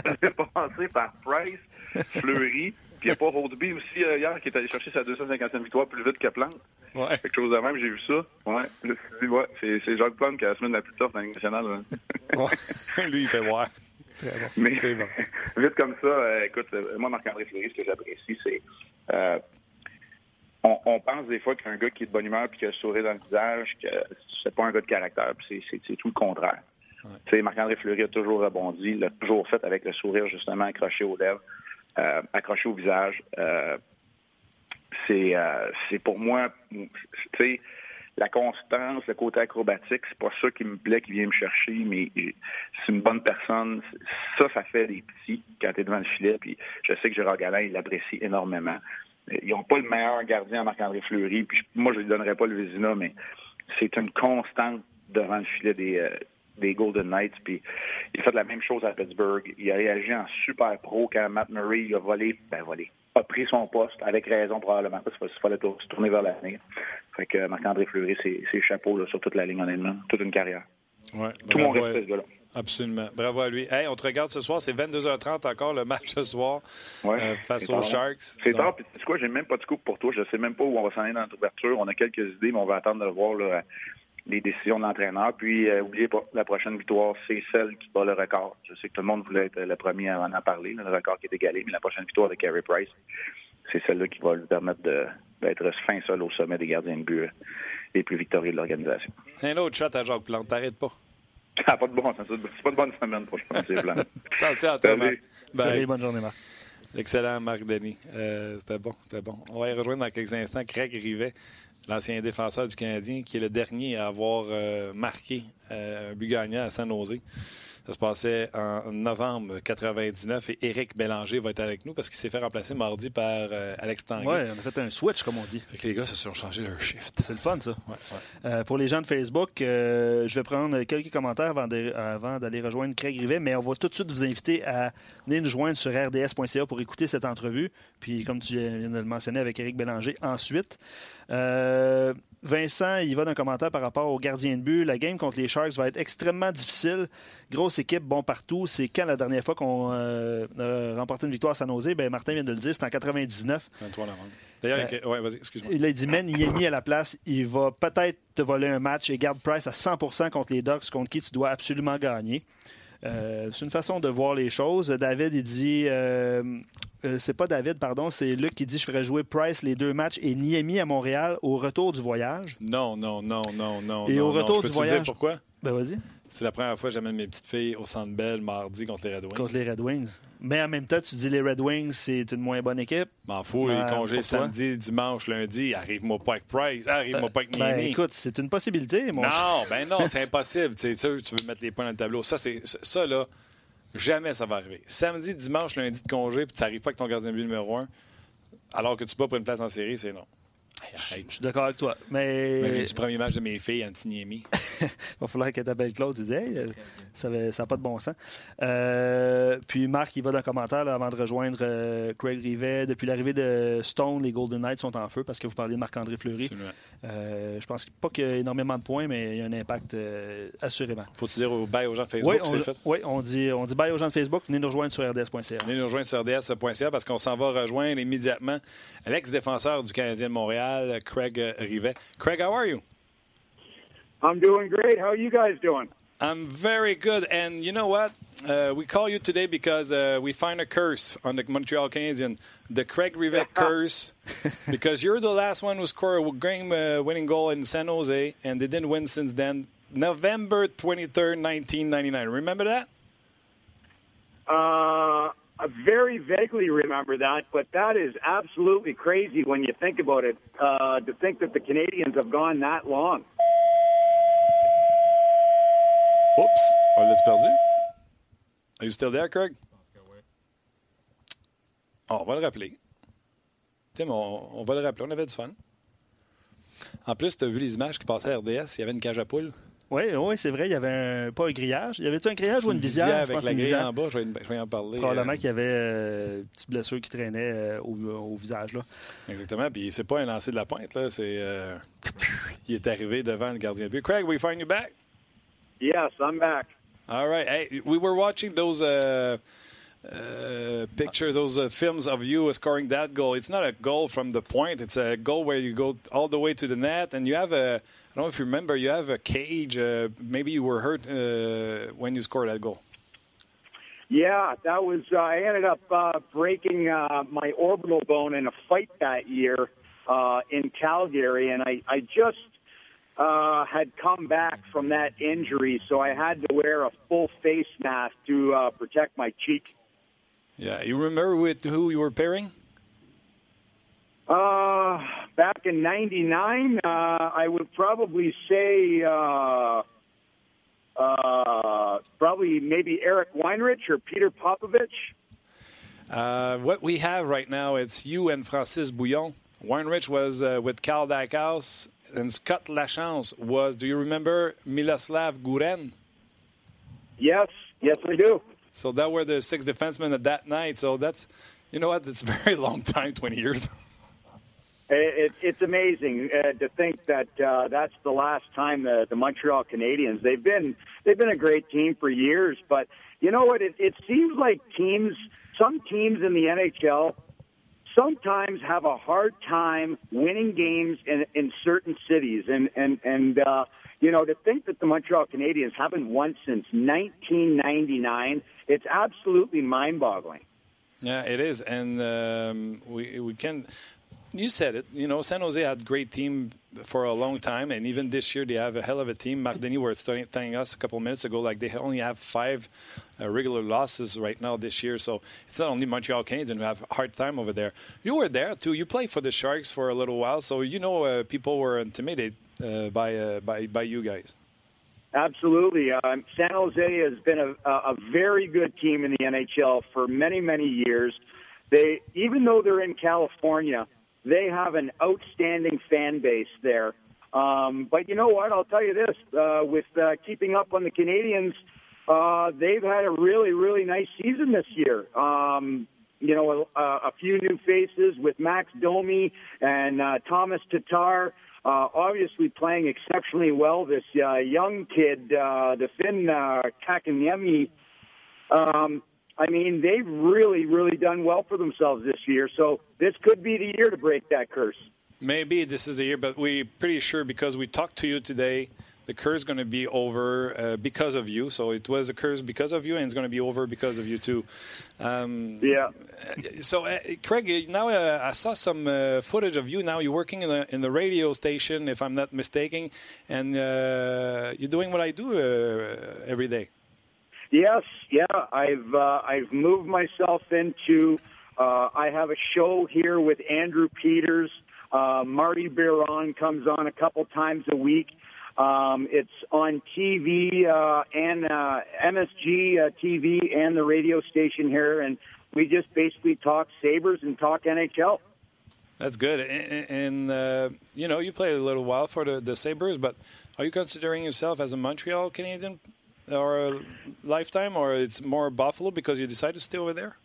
Ça dépensé par Price, Fleury, puis il n'y a pas Rodby aussi euh, hier qui est allé chercher sa 250e victoire plus vite que Plante. Ouais. Quelque chose de même, j'ai vu ça. Ouais. Je dit, ouais, c'est, Jacques Plante qui a la semaine la plus tough dans la Ligue nationale. ouais. Lui, il fait voir. Mais bon. vite comme ça, euh, écoute, euh, moi, Marc-André Fleury, ce que j'apprécie, c'est. On, on, pense des fois qu'un gars qui est de bonne humeur puis qui a le sourire dans le visage, que c'est pas un gars de caractère, puis c'est, tout le contraire. Tu sais, Marc-André Fleury a toujours rebondi, l'a toujours fait avec le sourire justement accroché aux lèvres. Euh, accroché au visage. Euh, c'est euh, pour moi, tu sais, la constance, le côté acrobatique, c'est pas ça qui me plaît, qui vient me chercher, mais c'est une bonne personne. Ça, ça fait des petits quand tu es devant le filet. Puis je sais que Gérard Galin, il l'apprécie énormément. Ils n'ont pas le meilleur gardien Marc-André Fleury, puis moi, je lui donnerais pas le Vézina, mais c'est une constante devant le filet des, des Golden Knights. Puis il a fait la même chose à Pittsburgh. Il a réagi en super pro quand Matt Murray a volé, ben volé, a pris son poste, avec raison probablement, parce qu'il fallait se tourner vers l'avenir. Fait que Marc-André Fleury, c'est chapeau là, sur toute la ligne, honnêtement, toute une carrière. Ouais, Tout mon respect, ce gars-là. Absolument. Bravo à lui. Hey, on te regarde ce soir, c'est 22h30 encore le match ce soir euh, face aux Sharks. C'est tard, puis tu sais quoi, j'ai même pas de coupe pour toi. Je sais même pas où on va s'en aller dans l'ouverture. On a quelques idées, mais on va attendre de le voir là, les décisions de l'entraîneur. Puis, euh, oubliez pas, la prochaine victoire, c'est celle qui bat le record. Je sais que tout le monde voulait être le premier à en parler, le record qui est égalé, mais la prochaine victoire de Carey Price, c'est celle-là qui va lui permettre d'être fin seul au sommet des gardiens de but euh, les plus victorieux de l'organisation. Un autre shot à Jacques Plante, t'arrêtes pas. Ah, pas de bon sens. C'est pas une bonne semaine pour je pense, Attention à toi, Marc. Salut, bonne journée, Marc. Excellent, Marc Denis. Euh, c'était bon, c'était bon. On va y rejoindre dans quelques instants Craig Rivet l'ancien défenseur du Canadien, qui est le dernier à avoir euh, marqué euh, un but gagnant à San Jose. Ça se passait en novembre 99 et Éric Bélanger va être avec nous parce qu'il s'est fait remplacer mardi par euh, Alex Tanguay. Oui, on a fait un switch, comme on dit. Fait que les gars se sont changés leur shift. C'est le fun, ça. Ouais, ouais. Euh, pour les gens de Facebook, euh, je vais prendre quelques commentaires avant de- avant d'aller rejoindre Craig Rivet, mais on va tout de suite vous inviter à venir nous joindre sur rds.ca pour écouter cette entrevue. Puis, comme tu viens de le mentionner avec Éric Bélanger, ensuite. Euh, Vincent, il va d'un commentaire par rapport au gardien de but. La game contre les Sharks va être extrêmement difficile. Grosse équipe, bon partout. C'est quand la dernière fois qu'on euh, a remporté une victoire à San Jose? Ben, Martin vient de le dire, c'est en 99. 23 novembre. D'ailleurs, Euh, ouais, vas-y, excuse-moi. Il a dit, man, il est mis à la place. Il va peut-être te voler un match et garde Price à 100% contre les Ducks, contre qui tu dois absolument gagner. Euh, c'est une façon de voir les choses. David, il dit, euh, euh, c'est pas David, pardon, c'est Luc qui dit, je ferais jouer Price les deux matchs et Niemi à Montréal au retour du voyage. Non, non, non, non, non. Et non, au non. retour Je peux du dire voyage- pourquoi? Ben vas-y. C'est la première fois que j'amène mes petites filles au Centre Bell mardi contre les Red Wings. Contre les Red Wings. Mais en même temps, tu dis les Red Wings, c'est une moins bonne équipe. M'en fous, Ben, les congés pour toi. samedi, dimanche, lundi. Arrive-moi pas avec Price. Arrive-moi pas avec Ben Niemi. écoute, c'est une possibilité, mon. Non, ben non, c'est impossible. Tu veux mettre les points dans le tableau. Ça, c'est ça là, jamais ça va arriver. Samedi, dimanche, lundi de congé, puis tu n'arrives pas avec ton gardien de but numéro un, alors que tu bats pour une place en série, c'est non. Je suis d'accord avec toi. Mais Imagine du premier match de mes filles, Antiniemi. Il va falloir que t'appelles Claude. Tu dis, hey, euh, ça n'a pas de bon sens. Euh, puis Marc, il va dans le commentaire là, avant de rejoindre euh, Craig Rivet. Depuis l'arrivée de Stone, les Golden Knights sont en feu parce que vous parlez de Marc-André Fleury. Euh, je pense pas qu'il y a énormément de points, mais il y a un impact assurément. Faut-tu dire au bail aux gens de Facebook Oui, on, fait? oui, on dit, on dit bye aux gens de Facebook. Venez nous rejoindre sur rds.ca. Venez nous rejoindre sur rds.ca parce qu'on s'en va rejoindre immédiatement l'ex-défenseur du Canadien de Montréal, Craig euh, Rivet. Craig, how are you? I'm doing great. How are you guys doing? I'm very good. And you know what? Uh, we call you today because uh, we find a curse on the Montreal Canadiens, the Craig Rivet curse, because you're the last one who scored a game uh, winning goal in San Jose, and they didn't win since then. November 23rd, 1999. Remember that? Uh, I very vaguely remember that, but that is absolutely crazy when you think about it. Uh, to think that the Canadians have gone that long. Oups, on l'a perdu. Are you still there, Craig? Ah, on va le rappeler. Tim, on, on va le rappeler. On avait du fun. En plus, tu as vu les images qui passaient à RDS. Il y avait une cage à poules. Oui, oui, c'est vrai. Il y avait un, pas un grillage. Y avait-tu un grillage ou une visière? Je avec pense la grille visière. en bas. Je vais, je vais en parler. Probablement euh, qu'il y avait euh, une petite blessure qui traînait euh, au, au visage. Là. exactement. Puis c'est pas un lancer de la pointe. là. C'est, euh, il est arrivé devant le gardien de but. Craig, we find you back? Yes, I'm back. All right. Hey, we were watching those uh, uh, pictures, those uh, films of you scoring that goal. It's not a goal from the point. It's a goal where you go all the way to the net, and you have a. I don't know if you remember. You have a cage. Uh, maybe you were hurt uh, when you scored that goal. Yeah, that was. Uh, I ended up uh, breaking uh, my orbital bone in a fight that year uh, in Calgary, and I, I just uh, had come back from that injury, so I had to wear a full face mask to uh, protect my cheek. Yeah, you remember with who you were pairing? Uh, back in '99, uh, I would probably say uh, uh, probably maybe Eric Weinrich or Peter Popovich. Uh, what we have right now, it's you and Francis Bouillon. Weinrich was uh, with Cal Dykhouse, and Scott Lachance was. Do you remember Miloslav Guren? Yes, yes, I do. So that were the six defensemen at that night. So that's, you know what? It's a very long time, 20 years. It, it, it's amazing uh, to think that uh, that's the last time the, the Montreal Canadiens. They've been they've been a great team for years, but you know what? It, it seems like teams, some teams in the NHL, sometimes have a hard time winning games in, in certain cities, and and and uh, you know to think that the Montreal Canadiens haven't won since 1999, it's absolutely mind-boggling. Yeah, it is, and um, we we can. You said it. You know, San Jose had great team for a long time, and even this year they have a hell of a team. Marc Denis was telling us a couple minutes ago, like they only have five uh, regular losses right now this year. So it's not only Montreal Canadiens who have a hard time over there. You were there too. You played for the Sharks for a little while, so you know uh, people were intimidated uh, by uh, by by you guys. Absolutely. Um, San Jose has been a, a very good team in the NHL for many, many years. They, even though they're in California, they have an outstanding fan base there. Um, but you know what? I'll tell you this: uh, with uh, keeping up on the Canadians, uh, they've had a really, really nice season this year. Um, you know, a, a few new faces with Max Domi and uh, Thomas Tatar. Uh, obviously playing exceptionally well. This uh, young kid, uh, the Finn uh, Kakaniemi, um, I mean, they've really, really done well for themselves this year. So this could be the year to break that curse. Maybe this is the year, but we're pretty sure because we talked to you today the curse is going to be over uh, because of you. So it was a curse because of you, and it's going to be over because of you too. Um, yeah. So, uh, Craig, now uh, I saw some uh, footage of you. Now you're working in the in the radio station, if I'm not mistaken, and uh, you're doing what I do uh, every day. Yes, yeah. I've uh, I've moved myself into. Uh, I have a show here with Andrew Peters. Uh, Marty Biron comes on a couple times a week um, it's on TV uh, and uh, MSG uh, TV and the radio station here, and we just basically talk Sabres and talk NHL. That's good. And, and uh, you know, you played a little while for the, the Sabres, but are you considering yourself as a Montreal Canadian or lifetime, or it's more Buffalo because you decided to stay over there?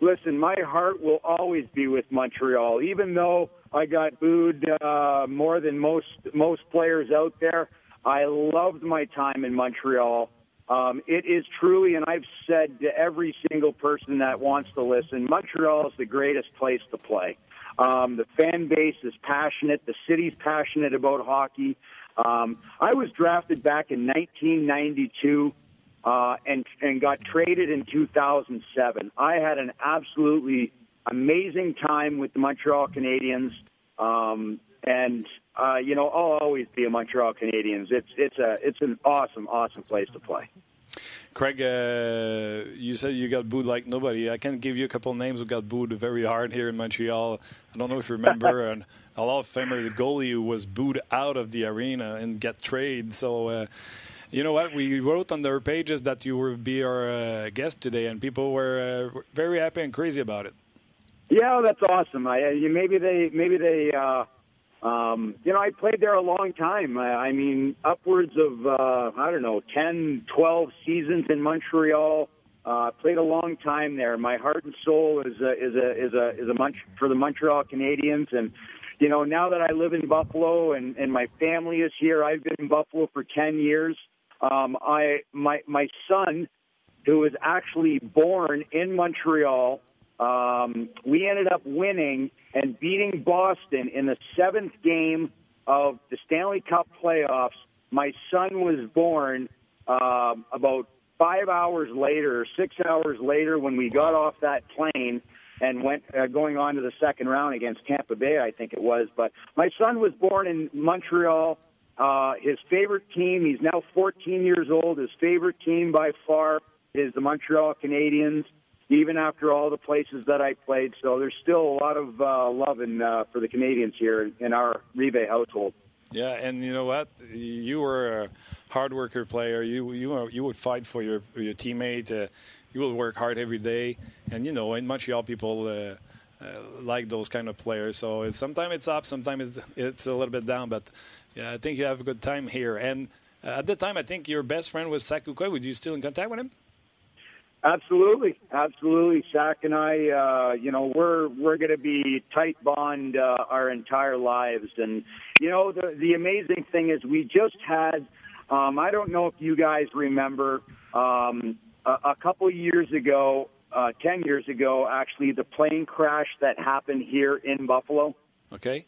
Listen, my heart will always be with Montreal, even though I got booed uh, more than most most players out there. I loved my time in Montreal. Um, it is truly, and I've said to every single person that wants to listen, Montreal is the greatest place to play. Um, the fan base is passionate. The city's passionate about hockey. Um, I was drafted back in 1992 uh, and and got traded in 2007. I had an absolutely amazing time with the Montreal Canadiens. Um, and uh, you know, I'll always be a Montreal Canadiens. It's it's a it's an awesome, awesome place to play. Craig, uh, you said you got booed like nobody. I can give you a couple names who got booed very hard here in Montreal. I don't know if you remember, and a lot of Famer, the goalie who was booed out of the arena and get traded. So, uh, you know what? We wrote on their pages that you would be our uh, guest today, and people were uh, very happy and crazy about it. Yeah, that's awesome. I, maybe they, maybe they, uh, um, you know, I played there a long time. I, I mean, upwards of, uh, I don't know, 10, 12 seasons in Montreal. Uh, played a long time there. My heart and soul is a, is a, is a, is a Mont- for the Montreal Canadiens. And, you know, now that I live in Buffalo and, and my family is here, I've been in Buffalo for 10 years. Um, I, my, my son, who was actually born in Montreal, um, we ended up winning and beating Boston in the seventh game of the Stanley Cup playoffs. My son was born uh, about five hours later, six hours later, when we got off that plane and went uh, going on to the second round against Tampa Bay, I think it was. But my son was born in Montreal. Uh, his favorite team, he's now 14 years old. His favorite team by far is the Montreal Canadiens even after all the places that I played. So there's still a lot of uh, love in, uh, for the Canadians here in our Rive household. Yeah, and you know what? You were a hard worker player. You you you would fight for your your teammate. Uh, you will work hard every day, and you know in Montreal people. Uh, uh, like those kind of players, so it's, sometimes it's up, sometimes it's, it's a little bit down. But yeah, I think you have a good time here. And uh, at the time, I think your best friend was Saku Koivu. Would you still in contact with him? Absolutely, absolutely. Zach and I, uh, you know, we're we're going to be tight bond uh, our entire lives, and you know, the the amazing thing is we just had. Um, I don't know if you guys remember um, a, a couple years ago, uh, ten years ago, actually, the plane crash that happened here in Buffalo. Okay.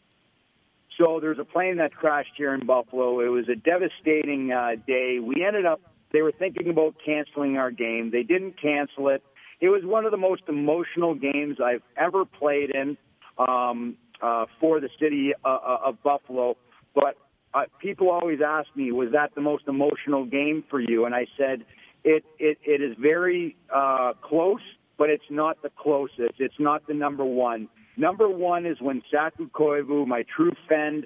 So there's a plane that crashed here in Buffalo. It was a devastating uh, day. We ended up they were thinking about canceling our game. They didn't cancel it. It was one of the most emotional games I've ever played in um, uh, for the city uh, uh, of Buffalo. But uh, people always ask me, was that the most emotional game for you? And I said, it, it, it is very uh, close, but it's not the closest. It's not the number one. Number one is when Saku Koivu, my true friend,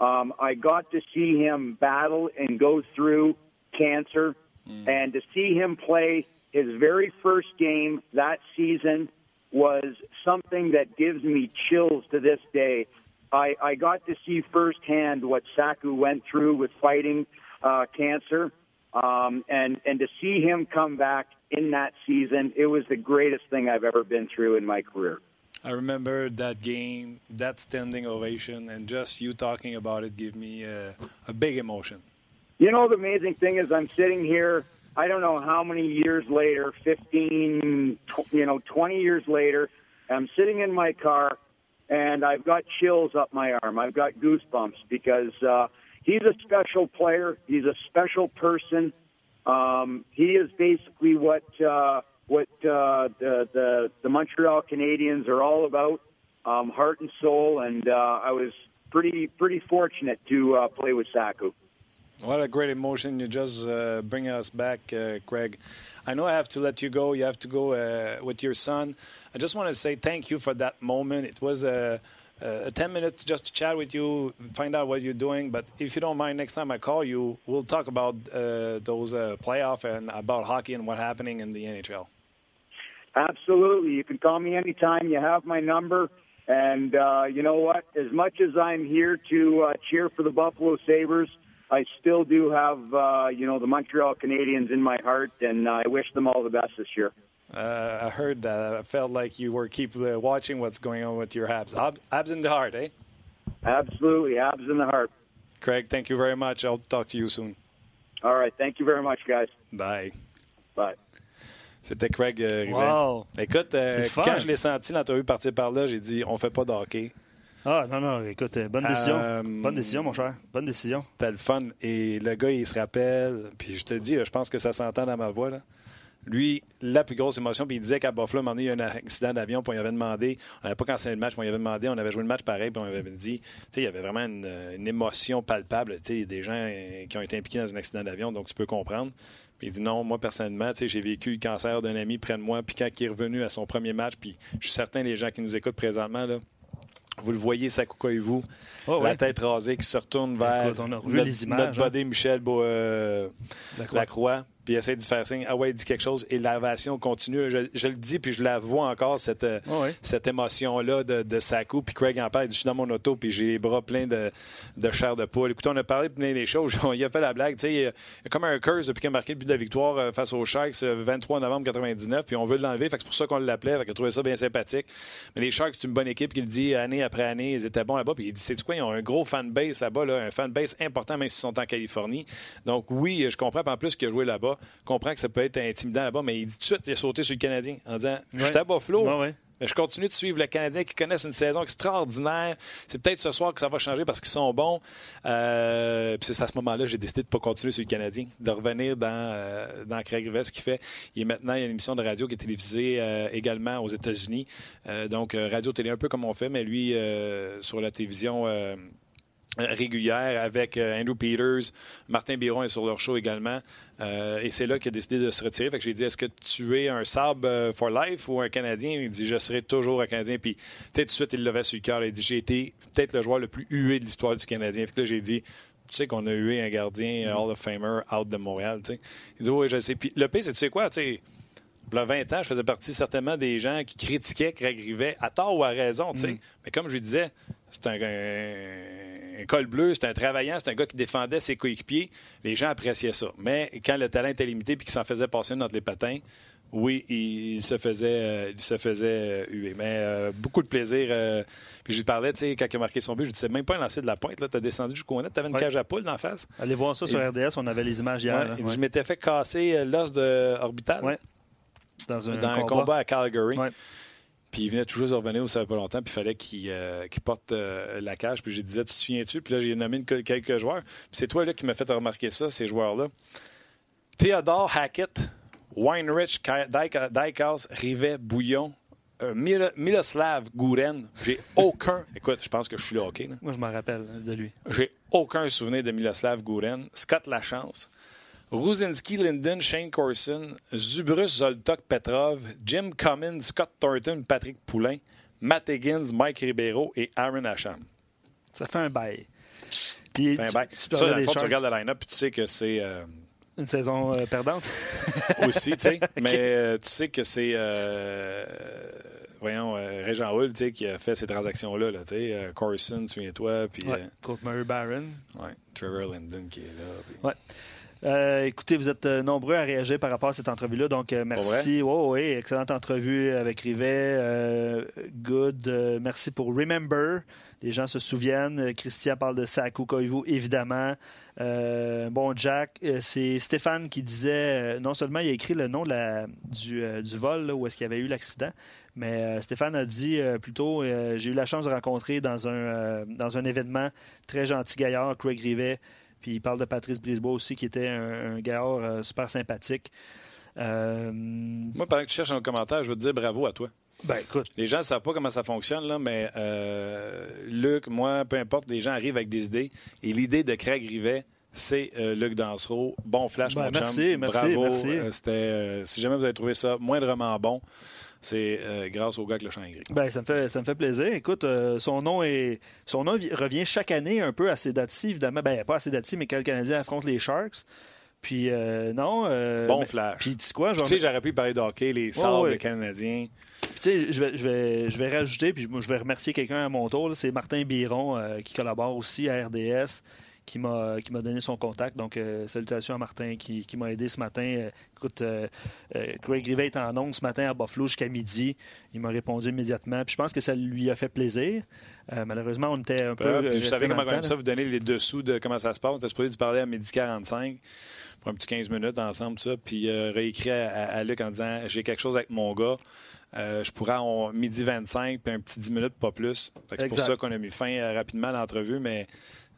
um, I got to see him battle and go through cancer, and to see him play his very first game that season was something that gives me chills to this day. I, I got to see firsthand what Saku went through with fighting uh, cancer, um, and and to see him come back in that season, it was the greatest thing I've ever been through in my career. I remember that game, that standing ovation, and just you talking about it gave me uh, a big emotion. You know, the amazing thing is, I'm sitting here. I don't know how many years later, 15, tw- you know, 20 years later. I'm sitting in my car, and I've got chills up my arm. I've got goosebumps because uh, he's a special player. He's a special person. Um, he is basically what uh, what uh, the, the the Montreal Canadiens are all about, um, heart and soul. And uh, I was pretty pretty fortunate to uh, play with Saku. What a great emotion. You just uh, bring us back, uh, Craig. I know I have to let you go. You have to go uh, with your son. I just want to say thank you for that moment. It was a, a 10 minutes just to chat with you, find out what you're doing. But if you don't mind, next time I call you, we'll talk about uh, those uh, playoff and about hockey and what's happening in the NHL. Absolutely. You can call me anytime. You have my number. And uh, you know what? As much as I'm here to uh, cheer for the Buffalo Sabres, I still do have, uh, you know, the Montreal Canadiens in my heart, and I wish them all the best this year. Uh, I heard that. I felt like you were keep uh, watching what's going on with your abs. Ab- abs in the heart, eh? Absolutely. Abs in the heart. Craig, thank you very much. I'll talk to you soon. All right. Thank you very much, guys. Bye. Bye. C'était Craig euh, Rivet. Wow. Écoute, euh, quand je l'ai senti dans ta rue partir par là, j'ai dit on fait pas de hockey. Ah, non, non, écoute, euh, bonne décision. Euh, bonne décision, mon cher. Bonne décision. C'était le fun. Et le gars, il se rappelle. Puis je te dis, là, je pense que ça s'entend dans ma voix. Là. Lui, la plus grosse émotion, puis il disait qu'à Buffalo, à un moment donné, il y a eu un accident d'avion, puis on lui avait demandé, on n'avait pas cancellé le match, mais on lui avait demandé, on avait joué le match pareil, puis on lui avait dit, tu sais, il y avait vraiment une, une émotion palpable. Tu sais, des gens euh, qui ont été impliqués dans un accident d'avion, donc tu peux comprendre. Puis il dit non, moi personnellement, j'ai vécu le cancer d'un ami près de moi, puis quand il est revenu à son premier match, puis je suis certain, les gens qui nous écoutent présentement, là, vous le voyez, Sakuka et vous, Oh, la ouais. tête rasée qui se retourne vers Écoute, on a revu notre, les images, notre hein. buddy Michel Beau- euh, Lacroix. Lacroix, puis il essaie de faire signe, ah ouais, il dit quelque chose, et l'ovation continue. Je, je le dis, puis je la vois encore, cette, euh, Oh, cette émotion-là de, de Saku. Puis Craig en parle, il dit, je suis dans mon auto, puis j'ai les bras pleins de, de chair de poule. Écoutez, on a parlé plein des choses. il a fait la blague, tu sais, il y a il a comme un curse depuis qu'il a marqué le but de la victoire euh, face aux Sharks le 23 novembre 99, puis on veut l'enlever, fait que c'est pour ça qu'on l'appelait, fait qu'il a trouvé ça bien sympathique. Mais les Sharks, c'est une bonne équipe qui le dit année après année, ils étaient bons là-bas, puis il dit, c'est quoi, ils ont un gros fanbase là-bas, là, un fanbase important, même s'ils sont en Californie. Donc oui, je comprends, en plus qu'il a joué là-bas, je comprends que ça peut être intimidant là-bas, mais il dit tout de suite, il a sauté sur le Canadien en disant, je suis à Buffalo, Ouais, ouais. mais je continue de suivre le Canadien qui connaissent une saison extraordinaire. C'est peut-être ce soir que ça va changer parce qu'ils sont bons. Euh, puis c'est à ce moment-là que j'ai décidé de ne pas continuer sur le Canadien, de revenir dans, euh, dans Craig Rivest, ce qu'il fait. Il est maintenant, il y a une émission de radio qui est télévisée euh, également aux États-Unis. Donc, radio-télé un peu comme on fait, mais lui, sur la télévision régulière avec euh, Andrew Peters, Martin Biron est sur leur show également. Euh, et c'est là qu'il a décidé de se retirer. Fait que j'ai dit Est-ce que tu es un Sab euh, for life ou un Canadien? Il dit Je serai toujours un Canadien. Puis, tout de suite, il levait sur le cœur. Il dit J'ai été peut-être le joueur le plus hué de l'histoire du Canadien. Fait que là, j'ai dit Tu sais qu'on a hué un gardien Hall of Famer out de Montréal. tu sais. Il dit Oui, je sais. Puis, le pire, c'est tu sais quoi tu sais, il y a 20 ans, je faisais partie certainement des gens qui critiquaient Craig Rivet, à tort ou à raison. tu sais. Mais comme je lui disais, c'est un, un- un col bleu, c'est un travaillant, c'est un gars qui défendait ses coéquipiers. Les gens appréciaient ça. Mais quand le talent était limité puis qu'il s'en faisait passer entre les patins, oui, il, se faisait, euh, il se faisait euh, huer. Mais euh, beaucoup de plaisir. euh, puis je lui parlais, tu sais, quand il a marqué son but, je lui disais même pas un lancer de la pointe. Tu as descendu jusqu'au net, tu avais une Ouais. cage à poule d'en face. Allez voir ça sur RDS, on avait les images hier. Ouais, il dit, Ouais. Je m'étais fait casser l'os de orbital. Dans un, dans un combat à Calgary. Puis il venait juste de revenir, ça fait pas longtemps, puis il fallait qu'il euh, porte euh, la cage. Puis je lui disais, tu te souviens-tu? Puis là, j'ai nommé une- quelques joueurs. Puis c'est toi là, qui m'as fait remarquer ça, ces joueurs-là. Théodore Hackett, Weinrich, Dykhouse, Rivet, Bouillon, euh, Mil- Miloslav Gouren. J'ai aucun. Écoute, je pense que je suis là. Moi, je me rappelle de lui. J'ai aucun souvenir de Miloslav Gouren. Scott Lachance. Ruzinski, Linden, Shane Corson, Zubrus, Zoltok, Petrov, Jim Cummins, Scott Thornton, Patrick Poulain, Matt Higgins, Mike Ribeiro et Aaron Asham. Ça fait un bail. Puis, Ben, tu- ben, tu ça, parlais dans le fond, tu regardes le line-up et tu sais que c'est euh, Une saison euh, perdante. Aussi, tu sais. Mais euh, tu sais que c'est. euh, voyons, Régent Hull, tu sais, qui a fait ces transactions-là, là, tu sais. Corson, souviens-toi, puis. Ouais. Barron. ouais, Trevor Linden qui est là. puis- Ouais. Euh, écoutez, vous êtes euh, nombreux à réagir par rapport à cette entrevue-là, donc euh, merci. Oui, oui, excellente entrevue avec Rivet. Euh, good. Merci pour Remember. Les gens se souviennent. Christian parle de Saku Koivu, évidemment. Euh, bon, Jack, c'est Stéphane qui disait, non seulement il a écrit le nom de la- du, du vol, là, où est-ce qu'il y avait eu l'accident, mais euh, Stéphane a dit euh, plutôt, euh, j'ai eu la chance de rencontrer dans un, dans un événement très gentil gaillard, Craig Rivet, puis il parle de Patrice Brisebois aussi, qui était un, un gaillard euh, super sympathique. Euh, Moi, pendant que tu cherches le commentaire, je veux te dire bravo à toi. ben écoute, Les gens ne savent pas comment ça fonctionne, là, mais euh, Luc, moi, peu importe, les gens arrivent avec des idées. Et l'idée de Craig Rivet, c'est euh, Luc Dansereau. Bon flash, Ben, mon merci, chum. merci, Bravo. merci. Euh, c'était, si jamais vous avez trouvé ça moindrement bon, c'est euh, grâce au gars avec le champ gris. ben, ça, me fait, ça me fait plaisir. Écoute, euh, son nom est son nom vi- revient chaque année un peu à ces dates-ci, évidemment. Ben, pas à ces dates-ci, mais quand le Canadien affronte les Sharks. Puis, euh, non. Bon mais- flash. Puis, tu sais quoi? je Tu sais, j'aurais pu parler de hockey, les sables ouais. Canadiens. Puis, tu sais, je vais, je, vais, je vais rajouter, puis je, vais remercier quelqu'un à mon tour. C'est Martin Biron qui collabore aussi à RDS, qui m'a qui m'a donné son contact. Donc, euh, salutations à Martin qui, qui m'a aidé ce matin. Euh, écoute, euh, Craig Rivet est en ondes ce matin à Buffalo jusqu'à midi. Il m'a répondu immédiatement. Puis je pense que ça lui a fait plaisir. Malheureusement, on était un peu. Puis savez dans comment temps, ça, vous donnez les dessous de comment ça se passe. On était supposé de parler à midi 45 pour un petit 15 minutes ensemble, tout ça, puis réécrit à, Luc en disant j'ai quelque chose avec mon gars. Euh, je pourrais en midi 25 puis un petit 10 minutes, pas plus. C'est pour ça qu'on a mis fin euh, rapidement à l'entrevue, mais.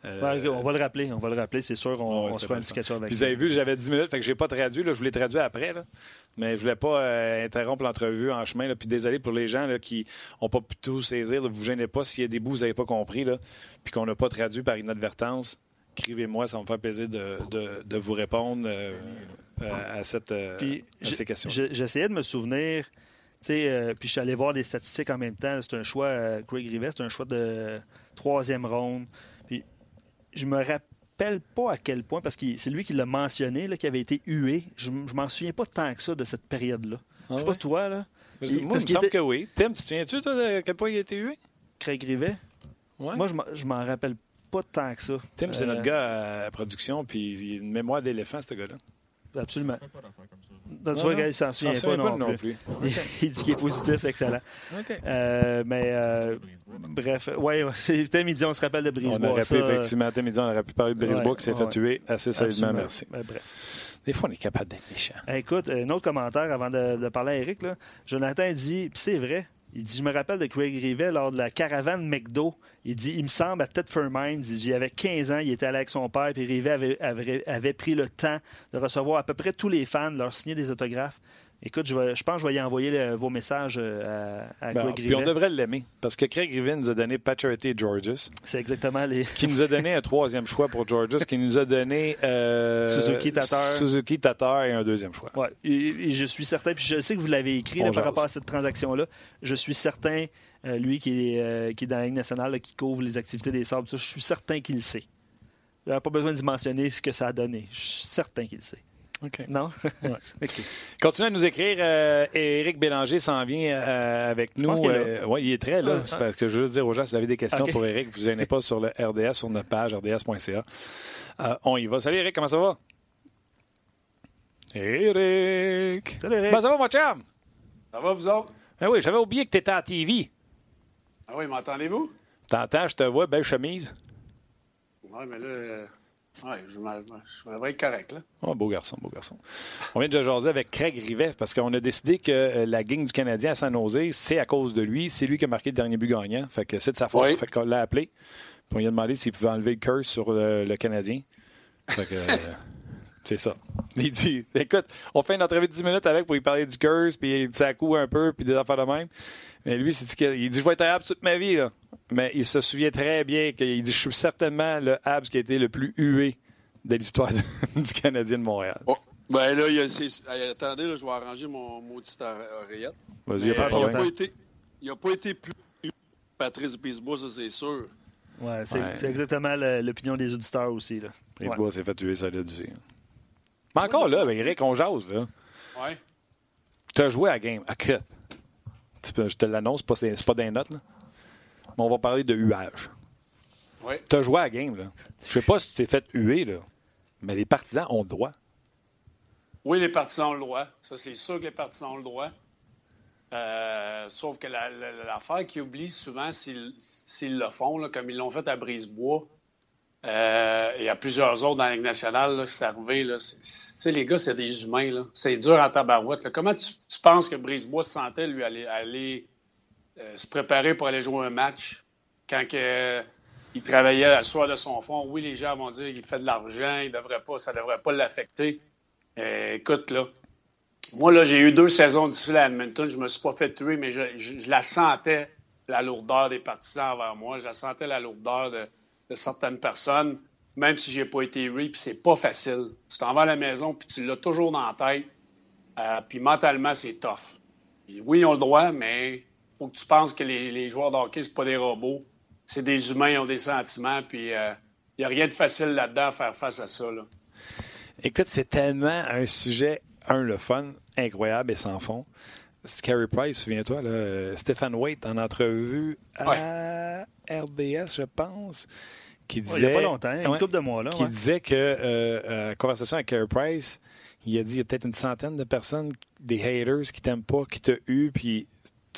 Euh, on va le rappeler, on va le rappeler, c'est sûr. On, Ouais, on c'est se fera un petit catch avec Puis vous avez vu, j'avais 10 minutes, fait que j'ai pas traduit. Là, je voulais traduire après, là. mais je voulais pas euh, interrompre l'entrevue en chemin. Là. Puis désolé pour les gens là, qui n'ont pas pu tout saisir. Là. Vous gênez pas s'il y a des bouts que vous n'avez pas compris, là, puis qu'on n'a pas traduit par inadvertance. Écrivez-moi, ça va me faire plaisir de, de- de vous répondre euh, euh, à, cette, euh, Puis, à ces questions. je- J'essayais de me souvenir, euh, puis je suis allé voir des statistiques en même temps. C'est un choix, euh, Craig Rivet, c'est un choix de troisième ronde. Je me rappelle pas à quel point, parce que c'est lui qui l'a mentionné, là, qui avait été hué. Je, je m'en souviens pas tant que ça de cette période-là. Ah je sais ouais? pas toi, là, Moi, il- il me semble était- que oui. Tim, tu te souviens-tu, toi, de à quel point il a été hué? Craig Rivet. Ouais. Moi, je m'en- je m'en rappelle pas tant que ça. Tim, c'est Euh, notre gars à production, puis il a une mémoire d'éléphant, ce gars-là. Absolument. Pas d'affaires comme ça. Non, il s'en souvient pas, non, non plus. plus. il dit qu'il est positif, c'est excellent. Euh, mais euh, bref, ouais, il dit on se rappelle de On Brisebois. aurait ça, pu, effectivement, dit, on aurait pu parler de Brisebois Ouais, qui s'est ouais. fait tuer assez absolument. merci. Ben, bref. Des fois, on est capable d'être méchant. Écoute, un autre commentaire avant de, de parler à Eric. Là. Jonathan dit, puis c'est vrai, il dit Je me rappelle de Craig Rivet lors de la caravane McDo. Il dit Il me semble à Thetford Mines, il dit, il avait 15 ans, il était allé avec son père, puis Rivet avait, avait, avait pris le temps de recevoir à peu près tous les fans, leur signer des autographes. Écoute, je, vais- je pense que je vais y envoyer le- vos messages euh, à, à Ben, Craig puis on devrait l'aimer, parce que Craig Rivet nous a donné Paturity et Georges, C'est exactement les. qui nous a donné un troisième choix pour Georges, qui nous a donné euh, Suzuki Tatar. Suzuki Tatar et un deuxième choix. Ouais, et, et je suis certain, puis je sais que vous l'avez écrit là, par rapport à cette transaction-là. Je suis certain, euh, lui qui est, euh, qui est dans la Ligue nationale, là, qui couvre les activités des sables, je suis certain qu'il le sait. Il n'a pas besoin d'y mentionner ce que ça a donné. Je suis certain qu'il le sait. OK. Non? Ouais. Continuez à nous écrire. Euh, Éric Bélanger s'en vient euh, avec nous. Euh, ouais, il est très là. Ah, C'est parce que je veux juste dire aux gens, si vous avez des questions pour Éric, vous gênez pas sur le RDS, sur notre page rds.ca. Euh, on y va. Salut Éric, comment ça va? Éric! Salut, Eric. Ben, ça va, mon chum? Ça va, vous autres? Ben oui, j'avais oublié que tu étais à TV. Ah oui, m'entendez-vous? T'entends, je te vois, belle chemise. Oui, mais là, euh, ouais, je je devrais être correct, là. Oh, beau garçon, beau garçon. On vient de jaser avec Craig Rivet parce qu'on a décidé que euh, la gang du Canadien à San Jose, c'est à cause de lui. C'est lui qui a marqué le dernier but gagnant. Fait que c'est de sa faute. Oui. Fait qu'on l'a appelé. Puis on lui a demandé s'il pouvait enlever le curse sur le, le Canadien. Fait que euh, c'est ça. Il dit écoute, on fait une entrevue de 10 minutes avec pour lui parler du curse, puis dit ça coûte un peu, puis des affaires de même. Mais lui, c'est dit qu'il il dit je vais être à Habs toute ma vie. Là. Mais il se souvient très bien qu'il dit je suis certainement le Habs qui a été le plus hué de l'histoire du, Canadien de Montréal. Oh. Ben là, il y a- attendez, là, je vais arranger mon maudit oreillette. Vas-y, pas de il n'a problème. pas été, il a pas été plus Patrice Bisbois, ça c'est sûr. Ouais, c'est Ouais. exactement l'opinion des auditeurs aussi. Là. Ouais. s'est fait tuer solide aussi. Mais encore là, ben, Eric, on jase, là. Ouais. Tu as joué à la game. À que- Je te l'annonce, c'est pas, pas des notes, là. Mais on va parler de huage. Ouais. Tu as joué à la game, là. Je sais pas si tu t'es fait huer, là. Mais les partisans ont le droit. Oui, les partisans ont le droit. Ça, c'est sûr que les partisans ont le droit. Euh, sauf que la- la- l'affaire qu'ils oublient souvent, s'ils s'ils le font, là, comme ils l'ont fait à Brisebois, euh, et à plusieurs autres dans la Ligue nationale, c'est arrivé. Tu sais, les gars, c'est des humains. C'est dur en tabarouette. Comment tu, penses que Brisebois se sentait, lui, aller, euh, se préparer pour aller jouer un match quand il travaillait la soir de son fond? Oui, les gens vont dire qu'il fait de l'argent, il devrait pas, ça ne devrait pas l'affecter. Euh, écoute, là, moi, là, j'ai eu deux saisons difficiles à Edmonton. Je me suis pas fait tuer, mais je, je- je la sentais, la lourdeur des partisans envers moi. Je la sentais, la lourdeur de, de certaines personnes, même si j'ai pas été hué. Puis c'est pas facile. Tu t'en vas à la maison, puis tu l'as toujours dans la tête. Euh, puis mentalement, c'est tough. Oui, ils ont le droit, mais faut que tu penses que les, joueurs de hockey, c'est pas des robots. C'est des humains, ils ont des sentiments, puis il n'y a rien de facile là-dedans à faire face à ça. Là. Écoute, c'est tellement un sujet, un, le fun, incroyable et sans fond. Scary Price, souviens-toi, Stéphane Waite en entrevue à RDS, je pense, qui Ouais, disait. il n'y a pas longtemps, une Ouais, couple de mois. Là, qui ouais. disait que, euh, euh, conversation avec Carey Price, il a dit il y a peut-être une centaine de personnes, des haters qui t'aiment pas, qui t'ont eu, puis